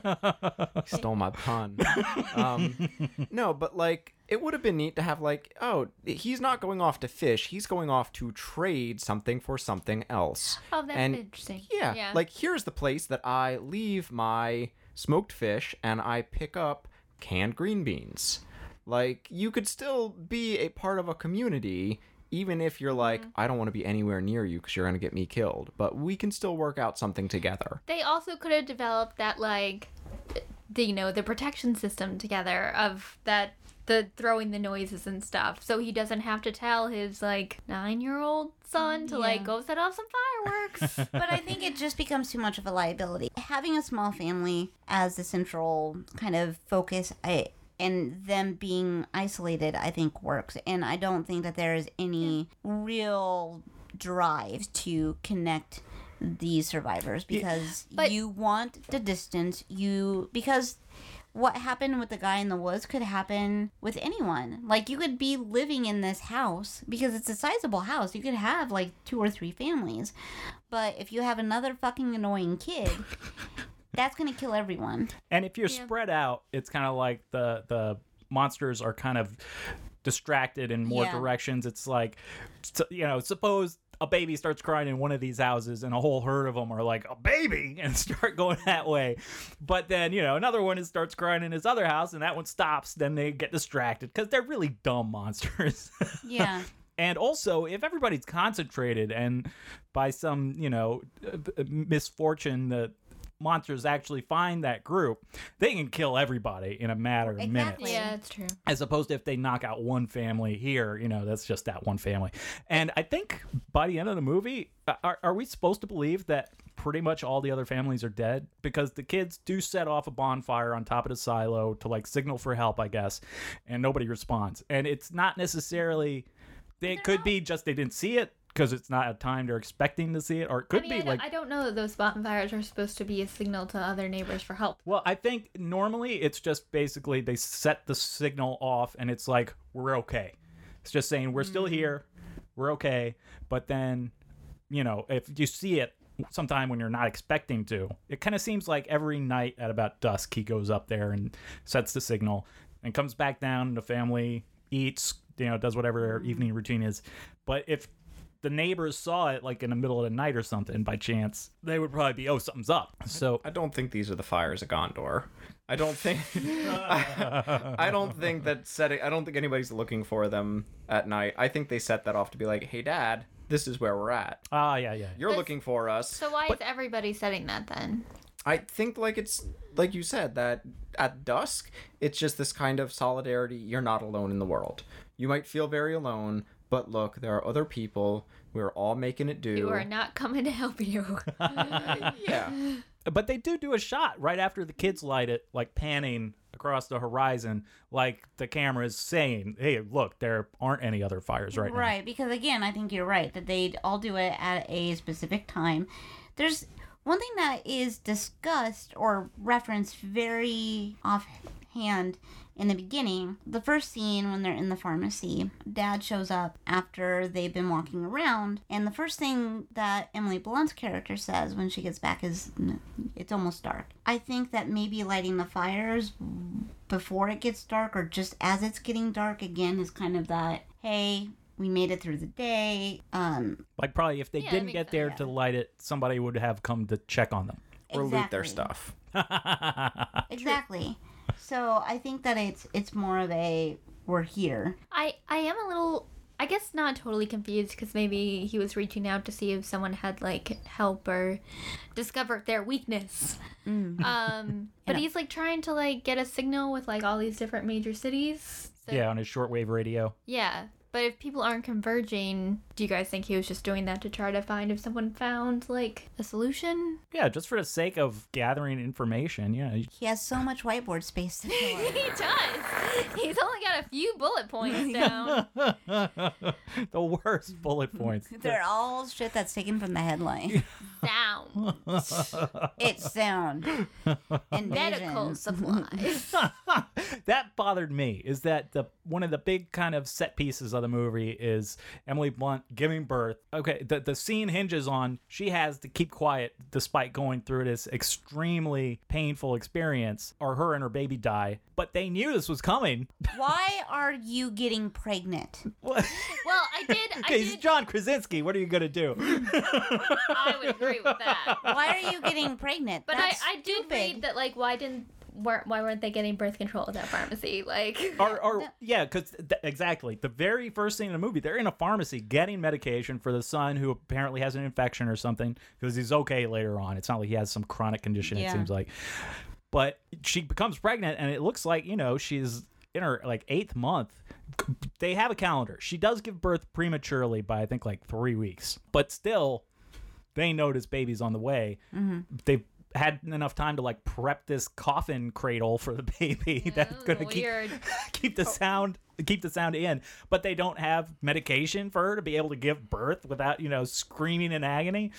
Speaker 1: he stole my pun. Um, no, but like, it would have been neat to have like, oh, he's not going off to fish. He's going off to trade something for something else.
Speaker 2: Oh, that's
Speaker 1: And-
Speaker 2: interesting.
Speaker 1: Yeah,
Speaker 2: Yeah.
Speaker 1: like here's the place that I leave my smoked fish and I pick up canned green beans. Like you could still be a part of a community even if you're like
Speaker 2: Mm-hmm.
Speaker 1: I don't want to be anywhere near you cuz you're going to get me killed, but we can still work out something together.
Speaker 2: They also could have developed that like the you know the protection system together of that the throwing the noises and stuff so he doesn't have to tell his like nine year old son to like go set off some fireworks
Speaker 4: but I think it just becomes too much of a liability. Having a small family as the central kind of focus, I and them being isolated, I think works. And I don't think that there is any real drive to connect these survivors because
Speaker 2: But-
Speaker 4: you want the distance. You because what happened with the guy in the woods could happen with anyone. Like you could be living in this house because it's a sizable house. You could have like two or three families. But if you have another fucking annoying kid, that's going to kill everyone.
Speaker 3: And if you're
Speaker 2: Yeah.
Speaker 3: spread out, it's kind of like the the monsters are kind of distracted in more
Speaker 4: Yeah.
Speaker 3: directions. It's like, you know, suppose a baby starts crying in one of these houses and a whole herd of them are like a baby and start going that way but then you know another one starts crying in his other house and that one stops then they get distracted because they're really dumb monsters
Speaker 4: Yeah.
Speaker 3: and also, if everybody's concentrated and by some, you know, uh, misfortune, the monsters actually find that group, they can kill everybody in a matter of minutes.
Speaker 2: Yeah, it's true.
Speaker 3: As opposed to if they knock out one family here, you know, that's just that one family. And I think by the end of the movie, uh, are, are we supposed to believe that pretty much all the other families are dead? Because the kids do set off a bonfire on top of the silo to like signal for help, I guess, and nobody responds. And it's not necessarily, it could be just they didn't see it because it's not a time they're expecting to see it, or it
Speaker 2: I
Speaker 3: could
Speaker 2: mean,
Speaker 3: be
Speaker 2: don't,
Speaker 3: like
Speaker 2: I don't know that those bonfires are supposed to be a signal to other neighbors for help.
Speaker 3: Well, I think normally it's just basically they set the signal off and it's like, we're okay. It's just saying, we're still mm. here, we're okay. But then, you know, if you see it sometime when you're not expecting to, it kind of seems like every night at about dusk, he goes up there and sets the signal and comes back down. The family eats, you know, does whatever their mm. evening routine is. But if the neighbors saw it like in the middle of the night or something by chance, they would probably be, oh, something's up. So
Speaker 1: I don't think these are the fires of Gondor. I don't think. I, I don't think that setting. I don't think anybody's looking for them at night. I think they set that off to be like, "Hey, Dad, this is where we're at.
Speaker 3: Ah, yeah, yeah.
Speaker 1: You're
Speaker 2: This-
Speaker 1: looking for us."
Speaker 2: So why is everybody setting that then?
Speaker 1: I think like it's like you said that at dusk, it's just this kind of solidarity. You're not alone in the world. You might feel very alone, but look, there are other people. We're all making it do.
Speaker 2: You are not coming to help you.
Speaker 1: yeah.
Speaker 3: But they do do a shot right after the kids light it, like panning across the horizon, like the camera is saying, "Hey, look, there aren't any other fires right, now.
Speaker 4: Right, because again, I think you're right that they all do it at a specific time. There's one thing that is discussed or referenced very offhand in the beginning. The first scene when they're in the pharmacy, dad shows up after they've been walking around, and the first thing that Emily Blunt's character says when she gets back is, It's almost dark. I think that maybe lighting the fires before it gets dark or just as it's getting dark again is kind of that hey we made it through the day um
Speaker 3: Like probably if they
Speaker 2: Yeah,
Speaker 3: didn't get there
Speaker 4: sense.
Speaker 3: to light it, somebody would have come to check on them.
Speaker 1: Or loot their stuff.
Speaker 4: exactly so i think that it's it's more of a we're here
Speaker 2: I I am a little I guess not totally confused because maybe he was reaching out to see if someone had like help or discovered their weakness. Um, but
Speaker 4: Yeah.
Speaker 2: he's like trying to like get a signal with like all these different major cities. So,
Speaker 3: yeah, on his shortwave radio.
Speaker 2: Yeah. But if people aren't converging, do you guys think he was just doing that to try to find if someone found like a solution?
Speaker 3: Yeah, just for the sake of gathering information. Yeah,
Speaker 4: he has so much whiteboard space to fill
Speaker 2: he does. He's only got a few bullet points down.
Speaker 3: the worst bullet points.
Speaker 4: they're all shit that's taken from the headline
Speaker 2: Down.
Speaker 4: it's sound and
Speaker 2: Medical
Speaker 4: visions.
Speaker 2: supplies.
Speaker 3: that bothered me is that the one of the big kind of set pieces of the movie is Emily Blunt giving birth. Okay, the the scene hinges on she has to keep quiet despite going through this extremely painful experience, or her and her baby die. But they knew this was coming.
Speaker 4: why are you getting pregnant
Speaker 3: What?
Speaker 2: Well, I did. I
Speaker 3: okay, it's
Speaker 2: did.
Speaker 3: John Krasinski. What are you gonna do?
Speaker 2: I would agree with that.
Speaker 4: why are you getting pregnant
Speaker 2: But
Speaker 4: That's
Speaker 2: I, I did
Speaker 4: stupid.
Speaker 2: read that like why didn't why, why weren't they getting birth control at that pharmacy? Like
Speaker 3: or, or yeah, because th- exactly the very first scene in the movie, they're in a pharmacy getting medication for the son who apparently has an infection or something because he's okay later on. It's not like he has some chronic condition. It seems like, but she becomes pregnant, and it looks like you know she's in her like eighth month. They have a calendar. She does give birth prematurely by I think like three weeks, but still, they know this baby's on the way. Mm-hmm. They've had enough time to like prep this coffin cradle for the baby that's gonna keep keep the sound keep the sound in but they don't have medication for her to be able to give birth without you know screaming in agony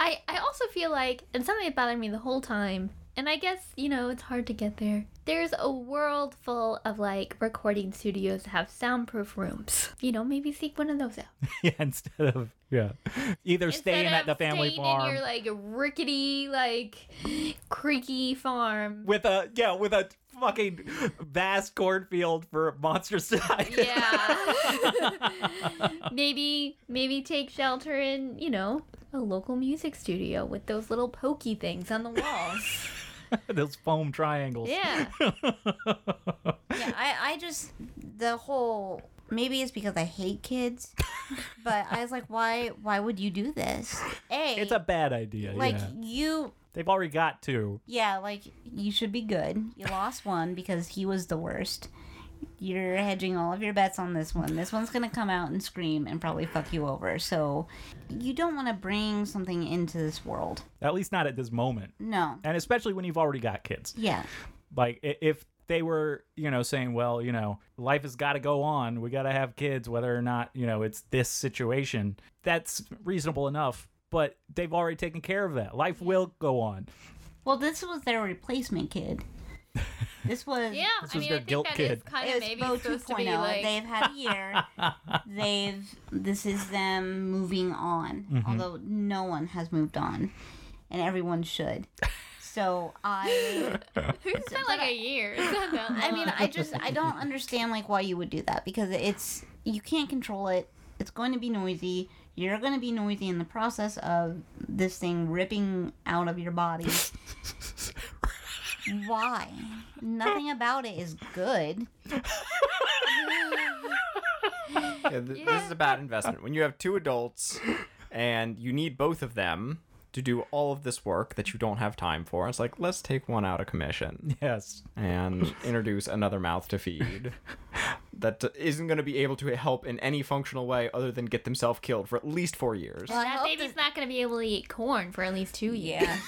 Speaker 2: I I also feel like and something that bothered me the whole time. And I guess, you know, it's hard to get there. There's a world full of like recording studios that have soundproof rooms. You know, maybe seek one of those out.
Speaker 3: yeah instead of yeah either staying at the family farm
Speaker 2: in your like rickety, like creaky farm.
Speaker 3: with a yeah with a fucking vast cornfield for monster in.
Speaker 2: Yeah. maybe maybe take shelter in, you know, a local music studio with those little pokey things on the walls.
Speaker 3: those foam triangles
Speaker 2: Yeah.
Speaker 4: yeah i i just the whole maybe it's because i hate kids but i was like why why would you do this a
Speaker 3: it's a bad idea
Speaker 4: like
Speaker 3: yeah.
Speaker 4: you
Speaker 3: They've already got two.
Speaker 4: Yeah, like you should be good. You lost one because he was the worst. You're hedging all of your bets on this one. This one's gonna come out and scream and probably fuck you over. So you don't want to bring something into this world.
Speaker 3: At least not at this moment.
Speaker 4: No.
Speaker 3: And especially when you've already got kids.
Speaker 4: Yeah.
Speaker 3: Like if they were, you know, saying, well, you know, life has got to go on. We got to have kids, whether or not, you know, it's this situation. That's reasonable enough. But they've already taken care of that. Life will go on.
Speaker 4: Well, this was their replacement kid. This was
Speaker 2: Yeah,
Speaker 3: This
Speaker 2: I
Speaker 3: was
Speaker 2: mean,
Speaker 3: their
Speaker 2: I think
Speaker 3: guilt
Speaker 2: that
Speaker 3: kid.
Speaker 2: kind of maybe
Speaker 4: Beau
Speaker 2: supposed to
Speaker 4: 2.0.
Speaker 2: be like.
Speaker 4: They've had a year. They've this is them moving on.
Speaker 3: Mm-hmm.
Speaker 4: Although no one has moved on, and everyone should. So I,
Speaker 2: It's not like a year. It's not that
Speaker 4: I mean. I just I don't understand like why you would do that because it's you can't control it. It's going to be noisy. You're going to be noisy in the process of this thing ripping out of your body. Why? Nothing about it is good.
Speaker 1: Yeah, th- This is a bad investment. When you have two adults and you need both of them to do all of this work that you don't have time for, it's like, let's take one out of commission
Speaker 3: Yes.
Speaker 1: and introduce another mouth to feed that isn't going to be able to help in any functional way other than get themselves killed for at least four years.
Speaker 4: Well, I
Speaker 2: that
Speaker 4: hope
Speaker 2: baby's
Speaker 4: this-
Speaker 2: not going to be able to eat corn for at least two years.
Speaker 4: Yeah.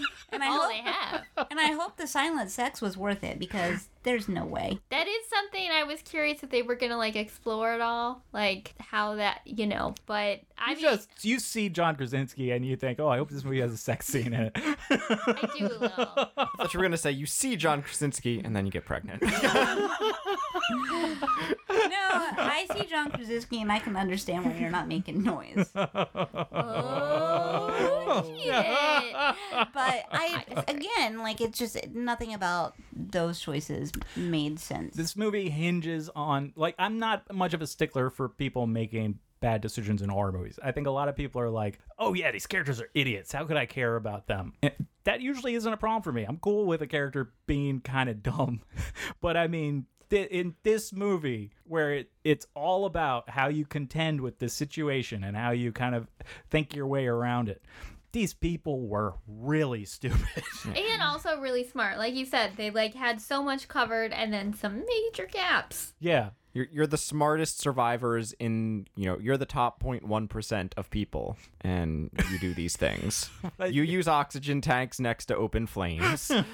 Speaker 4: and I
Speaker 2: All
Speaker 4: hope,
Speaker 2: they have.
Speaker 4: and I hope the silent sex was worth it because there's no way.
Speaker 2: That is something I was curious if they were gonna like explore at all, like how that you know. But I
Speaker 3: You
Speaker 2: mean,
Speaker 3: just you see John Krasinski and you think, oh, I hope this movie has a sex scene in it.
Speaker 2: I do a little.
Speaker 1: I thought you were going to say you see John Krasinski and then you get pregnant.
Speaker 4: No, I see John Krasinski and I can understand why you're not making noise.
Speaker 2: Oh shit!
Speaker 4: But I, again, like it's just nothing about those choices made sense.
Speaker 3: this movie hinges on like I'm not much of a stickler for people making bad decisions in horror movies. I think a lot of people are like, "Oh yeah, these characters are idiots. How could I care about them?" And that usually isn't a problem for me. I'm cool with a character being kind of dumb. but I mean, th- in this movie where it, it's all about how you contend with the situation and how you kind of think your way around it. These people were really stupid.
Speaker 2: and also really smart, like you said. They like had so much covered, and then some major gaps.
Speaker 3: yeah.
Speaker 1: You're, you're the smartest survivors in, you know, you're the top 0.1% of people, and you do these things. you use oxygen tanks next to open flames.
Speaker 2: And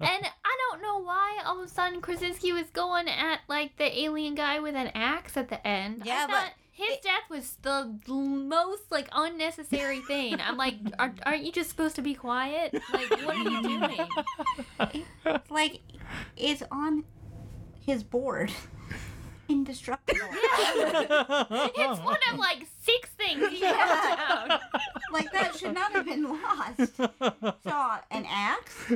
Speaker 2: I don't know why all of a sudden Krasinski was going at like the alien guy with an axe at the end. I
Speaker 4: Yeah, but
Speaker 2: thought his death was the most like unnecessary thing. I'm like, are, aren't you just supposed to be quiet? Like, what are you doing?
Speaker 4: Like, it's on his board. Indestructible.
Speaker 2: It's one of like six things he has
Speaker 4: like that should not have been lost. So an axe,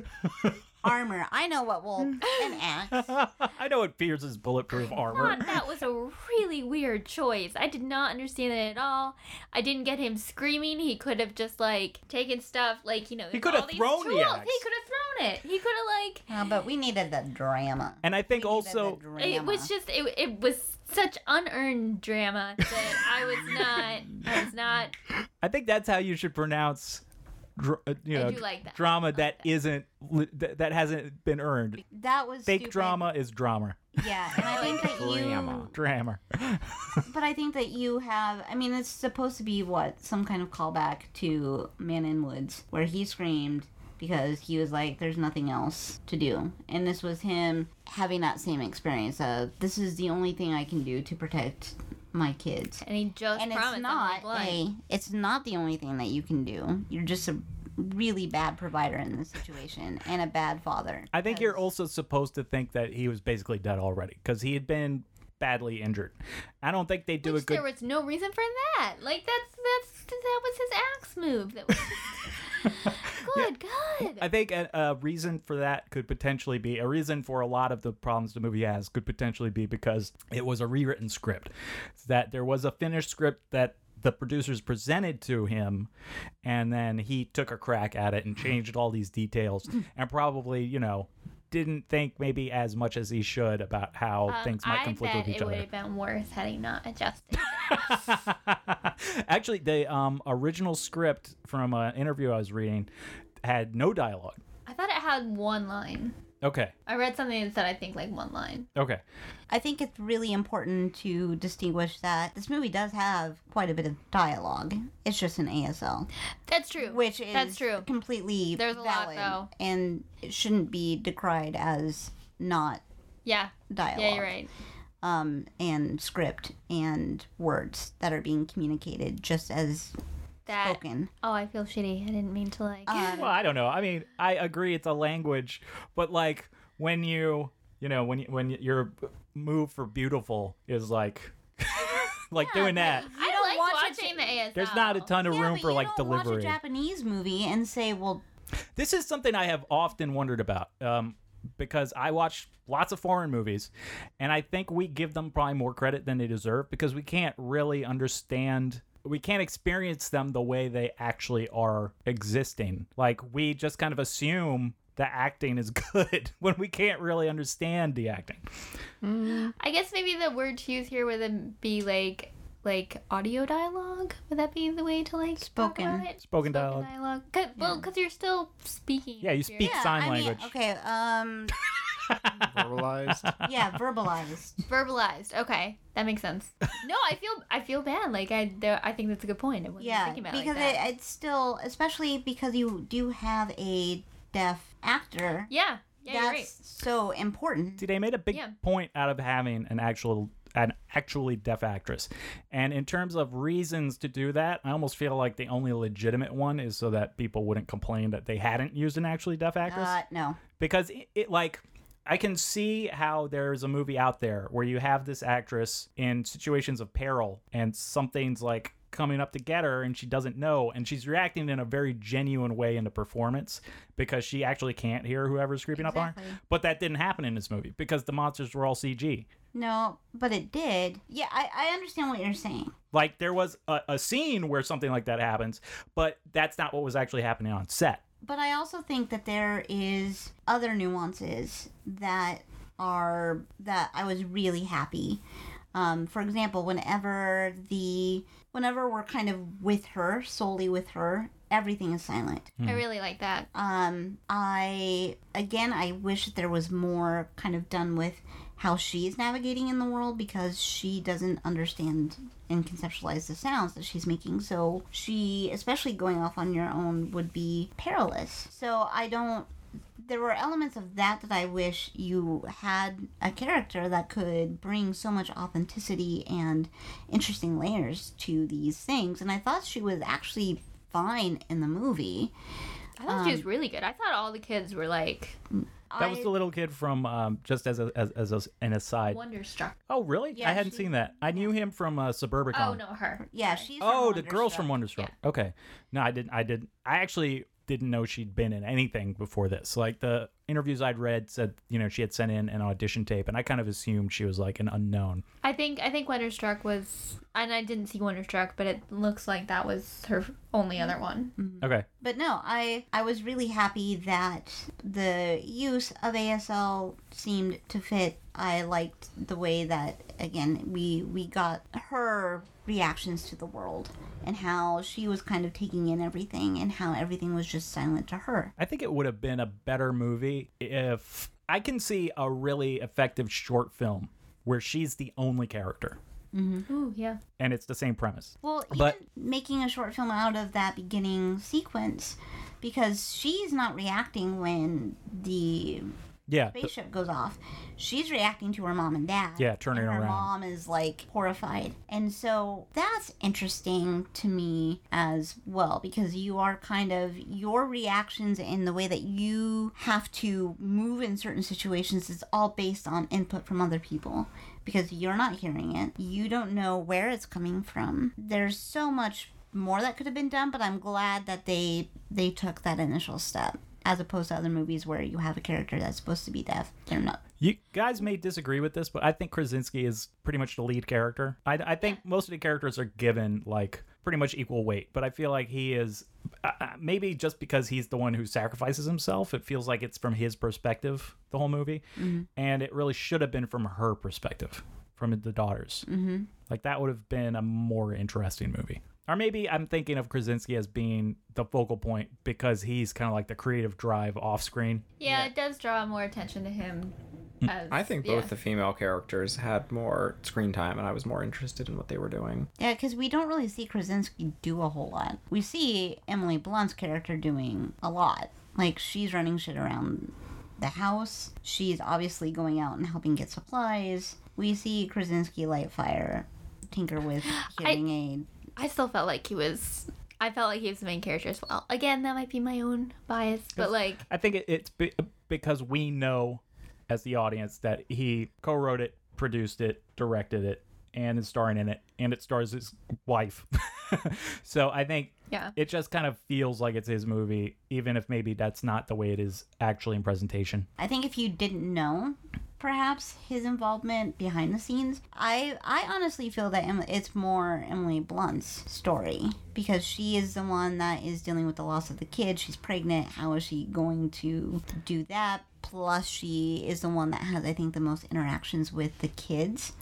Speaker 4: armor. I know what will an axe.
Speaker 3: I know what it pierces bulletproof armor.
Speaker 2: God, that was a really weird choice. I did not understand it at all. I didn't get him screaming. He could have just like taken stuff, like you know.
Speaker 3: He could have
Speaker 2: all these
Speaker 3: thrown the axe.
Speaker 2: He could have thrown it. He could have like.
Speaker 4: Uh, but we needed the drama.
Speaker 3: And I think
Speaker 4: We
Speaker 3: also.
Speaker 2: It was just it, it was such unearned drama that I was not I was not
Speaker 3: I think that's how you should pronounce dr- uh, you
Speaker 2: I
Speaker 3: know
Speaker 2: do like that.
Speaker 3: drama that isn't li- that, that hasn't been earned.
Speaker 4: that was
Speaker 3: Fake
Speaker 4: stupid.
Speaker 3: drama is drama.
Speaker 4: Yeah, and I think that you.
Speaker 1: Drama.
Speaker 3: Drama.
Speaker 4: But I think that you have. I mean, it's supposed to be what some kind of callback to Man in Woods, where he screamed because he was like, "There's nothing else to do," and this was him having that same experience of, "This is the only thing I can do to protect my kids."
Speaker 2: and he just
Speaker 4: And
Speaker 2: promised
Speaker 4: it's
Speaker 2: on
Speaker 4: not
Speaker 2: my
Speaker 4: a. It's not the only thing that you can do. You're just a really bad provider in this situation and a bad father.
Speaker 3: I think you're also supposed to think that he was basically dead already because he had been badly injured. I don't think they do
Speaker 2: Which
Speaker 3: a good.
Speaker 2: there was no reason for that. Like that's that's that was his axe move. That was good, good.
Speaker 3: I think a, a reason for that could potentially be a reason for a lot of the problems the movie has could potentially be because it was a rewritten script. That there was a finished script that the producers presented to him, and then he took a crack at it and changed all these details, and probably you know didn't think maybe as much as he should about how
Speaker 2: Um,
Speaker 3: things might
Speaker 2: I
Speaker 3: conflict with each other.
Speaker 2: it would have been worse had he not adjusted.
Speaker 3: Actually, the um, original script from an interview I was reading had no dialogue.
Speaker 2: I thought it had one line.
Speaker 3: Okay.
Speaker 2: I read something that said I think like one line.
Speaker 3: Okay.
Speaker 4: I think it's really important to distinguish that this movie does have quite a bit of dialogue. It's just an ASL,
Speaker 2: That's true.
Speaker 4: which is
Speaker 2: That's true.
Speaker 4: completely
Speaker 2: There's a lot, though.
Speaker 4: and it shouldn't be decried as not
Speaker 2: Yeah.
Speaker 4: dialogue.
Speaker 2: Yeah, you're right.
Speaker 4: Um, and script and words that are being communicated just as
Speaker 2: That.
Speaker 4: spoken.
Speaker 2: Oh, I feel shitty. I didn't mean to like.
Speaker 4: Um,
Speaker 3: Well, I don't know. I mean, I agree it's a language, but like when you, you know, when you, when your move for beautiful is like like doing that.
Speaker 2: I
Speaker 4: don't
Speaker 2: like
Speaker 4: watch it-
Speaker 2: watching the ASL.
Speaker 3: There's not a ton of
Speaker 4: yeah,
Speaker 3: room for like
Speaker 4: don't watch a
Speaker 3: delivery.
Speaker 4: Japanese movie and say, "Well,
Speaker 3: This is something I have often wondered about. Um, because I watch lots of foreign movies, and I think we give them probably more credit than they deserve because we can't really understand. We can't experience them the way they actually are existing. Like we just kind of assume the acting is good when we can't really understand the acting.
Speaker 2: I guess maybe the word to use here would be like like audio dialogue. Would that be the way to like talk
Speaker 4: Spoken.
Speaker 2: about it?
Speaker 3: Spoken dialogue.
Speaker 2: dialogue. Cause, Well, because you're still speaking.
Speaker 3: Yeah, you
Speaker 2: You're-
Speaker 3: speak sign
Speaker 4: I mean,
Speaker 3: language.
Speaker 4: okay, um,
Speaker 1: Verbalized.
Speaker 4: yeah, verbalized."
Speaker 2: verbalized. Okay, that makes sense. no, I feel I feel bad. Like I, there, I think that's a good point. I wasn't
Speaker 4: Yeah,
Speaker 2: thinking about
Speaker 4: because
Speaker 2: it like that.
Speaker 4: it, it's still, especially because you do have a deaf actor.
Speaker 2: yeah, yeah, you're
Speaker 4: that's
Speaker 2: right.
Speaker 4: so important.
Speaker 3: See, they made a big
Speaker 2: Yeah.
Speaker 3: point out of having an actual an actually deaf actress. And in terms of reasons to do that, I almost feel like the only legitimate one is so that people wouldn't complain that they hadn't used an actually deaf actress.
Speaker 4: Uh, no.
Speaker 3: because it, it like I can see how there's a movie out there where you have this actress in situations of peril and something's like coming up to get her and she doesn't know and she's reacting in a very genuine way in the performance because she actually can't hear whoever's creeping up on her. But that didn't happen in this movie because the monsters were all CG.
Speaker 4: No, but it did. Yeah, I, I understand what you're saying.
Speaker 3: Like there was a, a scene where something like that happens, but that's not what was actually happening on set.
Speaker 4: But I also think that there is other nuances that are that I was really happy. Um, for example, whenever the whenever we're kind of with her, solely with her, everything is silent.
Speaker 2: I really like that.
Speaker 4: Um, I again, I wish there was more kind of done with how she's navigating in the world because she doesn't understand and conceptualize the sounds that she's making. So she, especially going off on your own, would be perilous. So I don't. There were elements of that that I wish you had a character that could bring so much authenticity and interesting layers to these things. And I thought she was actually fine in the movie.
Speaker 2: I thought she was um, really good. I thought all the kids were like
Speaker 3: That was the little kid from um, just as a, as, as a, an aside.
Speaker 2: wonderstruck.
Speaker 3: Oh, really?
Speaker 4: Yeah,
Speaker 3: I hadn't
Speaker 4: she-
Speaker 3: seen that. I knew him from uh, Suburbicon.
Speaker 2: Oh no, her.
Speaker 4: Yeah, she's.
Speaker 3: Oh,
Speaker 4: from
Speaker 3: the girls from
Speaker 4: Wonderstruck.
Speaker 3: Wonderstruck. Okay. No, I didn't. I didn't. I actually didn't know she'd been in anything before this. Like the interviews I'd read said, you know, she had sent in an audition tape, and I kind of assumed she was like an unknown.
Speaker 2: I think I think Wonderstruck was, and I didn't see Wonderstruck, but it looks like that was her only other one. Mm-hmm.
Speaker 3: Okay.
Speaker 4: But no, I I was really happy that the use of ASL seemed to fit. I liked the way that again we we got her reactions to the world and how she was kind of taking in everything and how everything was just silent to her.
Speaker 3: I think it would have been a better movie if I can see a really effective short film where she's the only character mm-hmm.
Speaker 2: Ooh, yeah.
Speaker 3: and it's the same premise.
Speaker 4: Well, even
Speaker 3: But-
Speaker 4: making a short film out of that beginning sequence because she's not reacting when the
Speaker 3: Yeah.
Speaker 4: spaceship goes off, she's reacting to her mom and dad.
Speaker 3: Yeah, turning
Speaker 4: and her
Speaker 3: around.
Speaker 4: mom is like horrified. And so that's interesting to me as well because you are kind of your reactions and the way that you have to move in certain situations is all based on input from other people because you're not hearing it. You don't know where it's coming from. There's so much more that could have been done, but I'm glad that they they took that initial step as opposed to other movies where you have a character that's supposed to be deaf. They're not.
Speaker 3: You guys may disagree with this, but I think Krasinski is pretty much the lead character. I, I think most of the characters are given like pretty much equal weight, but I feel like he is uh, uh, maybe just because he's the one who sacrifices himself. It feels like it's from his perspective the whole movie, and it really should have been from her perspective from the daughters. Mm-hmm. Like that would have been a more interesting movie. Or maybe I'm thinking of Krasinski as being the focal point because he's kind of like the creative drive off screen.
Speaker 2: Yeah, it does draw more attention to him. Mm. As,
Speaker 1: I think
Speaker 2: yeah.
Speaker 1: both the female characters had more screen time, and I was more interested in what they were doing.
Speaker 4: Yeah, because we don't really see Krasinski do a whole lot. We see Emily Blunt's character doing a lot. Like, she's running shit around the house. She's obviously going out and helping get supplies. We see Krasinski light fire, tinker with hearing aid.
Speaker 2: I still felt like he was. I felt like he was the main character as well. Again, that might be my own bias, but like,
Speaker 3: I think it, it's be- because we know as the audience that he co-wrote it, produced it, directed it, and is starring in it, and it stars his wife. so I think
Speaker 2: yeah,
Speaker 3: it just kind of feels like it's his movie, even if maybe that's not the way it is actually in presentation.
Speaker 4: I think if you didn't know, perhaps his involvement behind the scenes, I I honestly feel that it's more Emily Blunt's story because she is the one that is dealing with the loss of the kid. She's pregnant. How is she going to do that? Plus, she is the one that has, I think, the most interactions with the kids.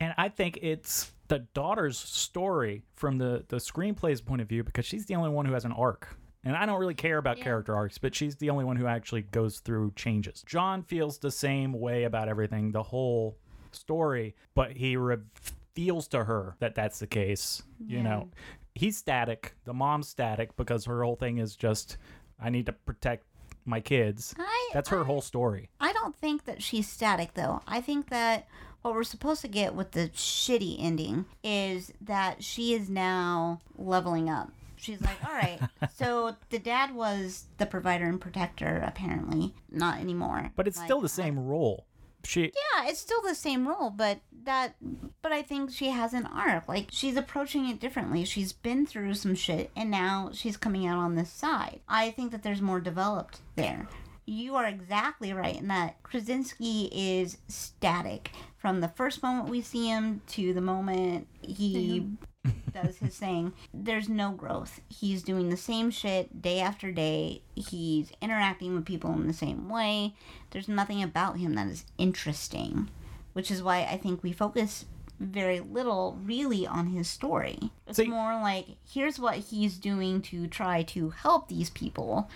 Speaker 3: And I think it's the daughter's story from the the screenplay's point of view because she's the only one who has an arc. And I don't really care about
Speaker 2: Yeah.
Speaker 3: character arcs, but she's the only one who actually goes through changes. John feels the same way about everything, the whole story, but he reveals to her that that's the case. You know, he's static. The mom's static because her whole thing is just, I need to protect my kids.
Speaker 4: I
Speaker 3: That's her
Speaker 4: I-
Speaker 3: whole story.
Speaker 4: I don't think that she's static though. I think that what we're supposed to get with the shitty ending is that she is now leveling up. She's like, all right, so the dad was the provider and protector, apparently. Not anymore.
Speaker 3: But it's
Speaker 4: Like,
Speaker 3: still the same role. She
Speaker 4: Yeah, it's still the same role, but that but I think she has an arc. Like she's approaching it differently. She's been through some shit and now she's coming out on this side. I think that there's more developed there. You are exactly right in that Krasinski is static from the first moment we see him to the moment he mm-hmm. Does his thing. There's no growth. He's doing the same shit day after day. He's interacting with people in the same way. There's nothing about him that is interesting, which is why I think we focus very little really on his story. It's
Speaker 3: See-
Speaker 4: more like here's what he's doing to try to help these people,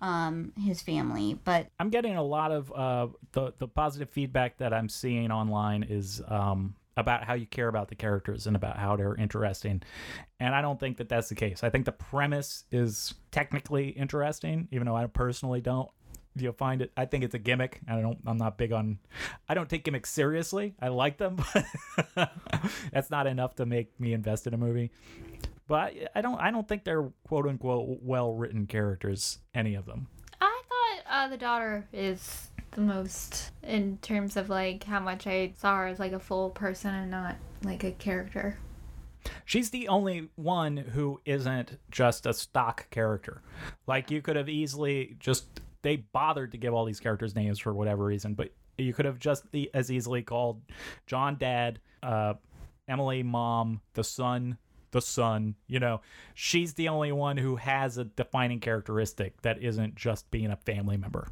Speaker 4: um, his family. But
Speaker 3: I'm getting a lot of uh, the the positive feedback that I'm seeing online is um, about how you care about the characters and about how they're interesting, and I don't think that that's the case. I think the premise is technically interesting, even though I personally don't. You'll find it. I think it's a gimmick. I don't. I'm not big on. I don't take gimmicks seriously. I like them, but that's not enough to make me invest in a movie. But I, I don't. I don't think they're quote unquote well written characters. Any of them.
Speaker 2: I thought uh, the daughter is the most in terms of like how much I saw her as like a full person and not like a character.
Speaker 3: She's the only one who isn't just a stock character. Like you could have easily just they bothered to give all these characters names for whatever reason, but you could have just as easily called John dad, uh, Emily mom, the son, the son. You know, she's the only one who has a defining characteristic that isn't just being a family member.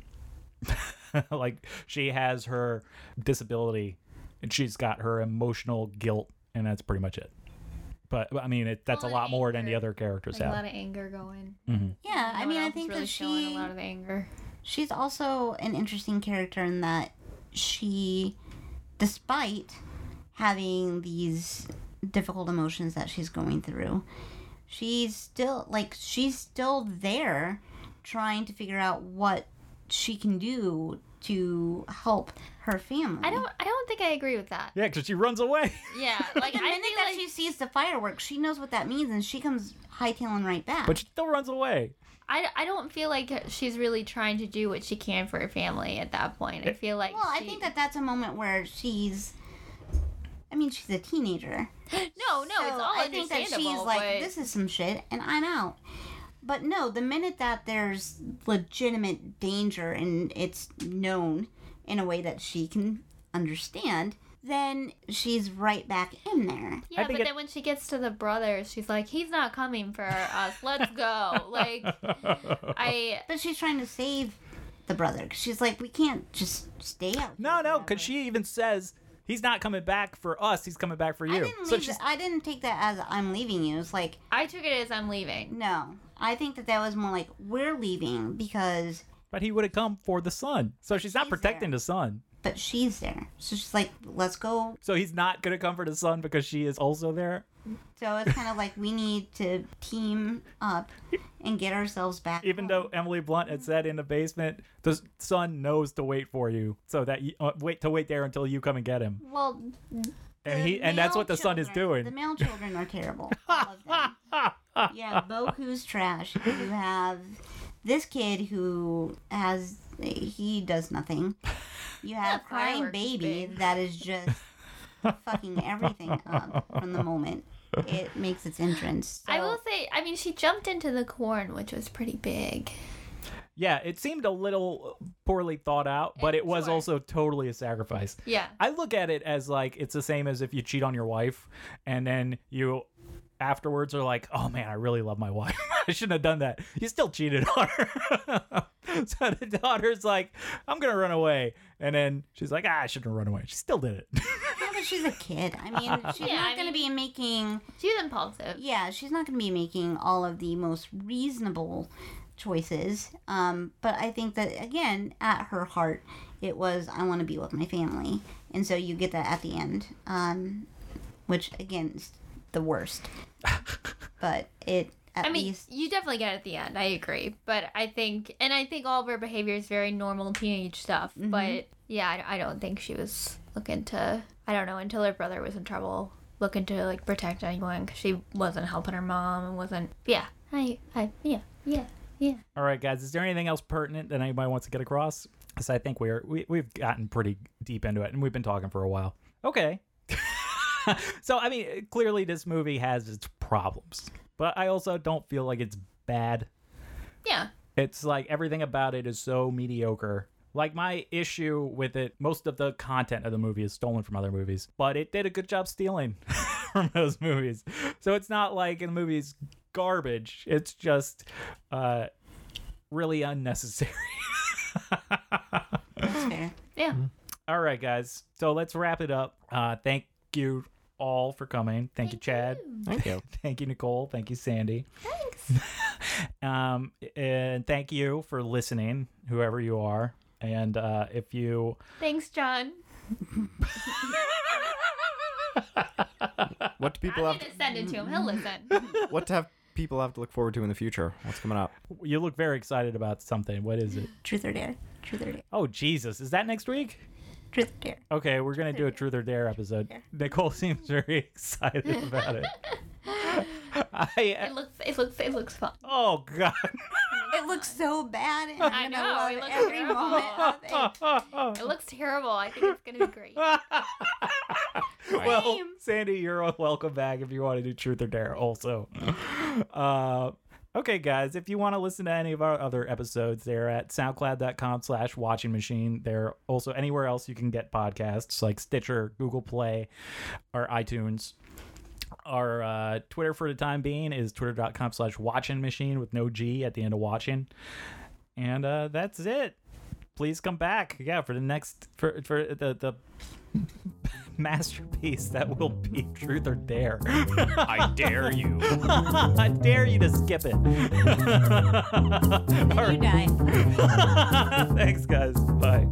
Speaker 3: like she has her disability and she's got her emotional guilt and that's pretty much it but I mean, it, that's a
Speaker 2: Well,
Speaker 3: lot more than the other characters
Speaker 2: Like a lot of anger going. Mm-hmm.
Speaker 4: yeah, I mean, I think
Speaker 2: really
Speaker 4: that
Speaker 2: showing
Speaker 4: she
Speaker 2: a lot of anger.
Speaker 4: she's also an interesting character in that she despite having these difficult emotions that she's going through she's still like she's still there trying to figure out what she can do to help her family
Speaker 2: I don't. I don't think I agree with that.
Speaker 3: Yeah, because she runs away.
Speaker 2: Yeah,
Speaker 4: like
Speaker 2: like
Speaker 4: the
Speaker 2: I
Speaker 4: minute
Speaker 2: feel
Speaker 4: that
Speaker 2: like
Speaker 4: she sees the fireworks she knows what that means and she comes hightailing right back
Speaker 3: but she still runs away.
Speaker 2: I, I don't feel like she's really trying to do what she can for her family at that point. I eh, feel like
Speaker 4: well i think that that's a moment where she's i mean she's a teenager
Speaker 2: no, no, it's all
Speaker 4: I think that she's
Speaker 2: understandable,
Speaker 4: like,
Speaker 2: but-
Speaker 4: this is some shit, and I'm out. But no, the minute that there's legitimate danger and it's known in a way that she can understand, then she's right back in there.
Speaker 2: Yeah, but
Speaker 3: it-
Speaker 2: then when she gets to the brothers, she's like, "He's not coming for us. Let's go." like, I
Speaker 4: But she's trying to save the brother. 'cause she's like, we can't just stay out.
Speaker 3: No, no, because she even says he's not coming back for us. He's coming back for you.
Speaker 4: I didn't,
Speaker 3: so
Speaker 4: leave
Speaker 3: she's
Speaker 4: th- I didn't take that as I'm leaving you. It's like,
Speaker 2: I took it as I'm leaving.
Speaker 4: no. I think that that was more like, we're leaving because,
Speaker 3: but he would have come for the son. So she's not protecting
Speaker 4: there.
Speaker 3: the son.
Speaker 4: but she's there. So she's like, let's go.
Speaker 3: So he's not gonna come for the son because she is also there.
Speaker 4: So it's kind of like we need to team up and get ourselves back.
Speaker 3: Even
Speaker 4: home.
Speaker 3: though Emily Blunt had said in the basement, the son knows to wait for you, so that you uh, wait to wait there until you come and get him.
Speaker 2: Well,
Speaker 3: And he and that's what the son is doing.
Speaker 4: The male children are terrible. All of them. You have Boku's trash. You have this kid who has he does nothing. You have
Speaker 2: Yeah,
Speaker 4: crying baby
Speaker 2: big.
Speaker 4: that is just fucking everything up from the moment it makes its entrance.
Speaker 2: I will say, I mean, she jumped into the corn, which was pretty big.
Speaker 3: Yeah, it seemed a little poorly thought out, but it was
Speaker 2: Sure.
Speaker 3: also totally a sacrifice.
Speaker 2: Yeah.
Speaker 3: I look at it as like it's the same as if you cheat on your wife and then you afterwards are like, "Oh man, I really love my wife. I shouldn't have done that." You still cheated on her. so the daughter's like, "I'm going to run away." And then she's like, "Ah, I shouldn't have run away." She still did it.
Speaker 4: Yeah, but she's a kid. I mean, she's
Speaker 2: Yeah,
Speaker 4: not going to be making.
Speaker 2: She's impulsive.
Speaker 4: Yeah, she's not going to be making all of the most reasonable choices. Um, but I think that again, at her heart, it was I want to be with my family, and so you get that at the end, um, which again is the worst. but it at
Speaker 2: I mean,
Speaker 4: least
Speaker 2: you definitely get it at the end. I agree, but I think, and I think all of her behavior is very normal teenage stuff.
Speaker 4: Mm-hmm.
Speaker 2: But yeah, I, I don't think she was looking to. I don't know until her brother was in trouble, looking to like protect anyone because she wasn't helping her mom and wasn't. Yeah, I, I, yeah, yeah, yeah.
Speaker 3: All right, guys, is there anything else pertinent that anybody wants to get across? Cuz I think we're we, we've gotten pretty deep into it and we've been talking for a while. Okay. so, I mean, clearly this movie has its problems. But I also don't feel like it's bad.
Speaker 2: Yeah.
Speaker 3: It's like everything about it is so mediocre. Like my issue with it, most of the content of the movie is stolen from other movies, but it did a good job stealing from those movies. So it's not like the movie's garbage. It's just uh, really unnecessary.
Speaker 4: that's fair.
Speaker 2: Yeah.
Speaker 3: all right, guys. So let's wrap it up. Uh, thank you all for coming. Thank, you, Chad.
Speaker 1: Thank you.
Speaker 3: Thank you, Nichole. Thank you, Sandi.
Speaker 2: Thanks.
Speaker 3: Um, and thank you for listening, whoever you are. And uh, if you
Speaker 2: Thanks, John.
Speaker 1: What do people
Speaker 2: I'm
Speaker 1: have?
Speaker 2: gonna send it to him. He'll listen.
Speaker 1: What to have people have to look forward to in the future? What's coming up?
Speaker 3: you look very excited about something, what is it?
Speaker 4: Truth or dare? Truth or dare?
Speaker 3: Oh Jesus, is that next week?
Speaker 4: Truth or dare?
Speaker 3: Okay, we're gonna do a truth or dare episode. Nichole seems very excited about it. I
Speaker 2: It looks. It looks. It looks fun.
Speaker 3: oh god.
Speaker 4: It looks so bad. And I'm
Speaker 2: I know,
Speaker 4: love
Speaker 2: it looks
Speaker 4: every
Speaker 2: terrible.
Speaker 4: moment of it.
Speaker 2: It looks terrible. I think it's gonna be great.
Speaker 3: well, Sandi, you're welcome back if you want to do truth or dare also. Uh, okay, guys, if you want to listen to any of our other episodes, they're at soundcloud.com slash watching machine. They're also anywhere else you can get podcasts like Stitcher, Google Play, or iTunes. Our uh, Twitter for the time being is twitter.com slash watching machine with no G at the end of watching. And uh, that's it. Please come back. Yeah, for the next for for the the masterpiece that will be truth or dare.
Speaker 1: I dare you.
Speaker 3: I dare you to skip it.
Speaker 4: And
Speaker 3: All
Speaker 4: you die.
Speaker 3: Thanks guys. Bye.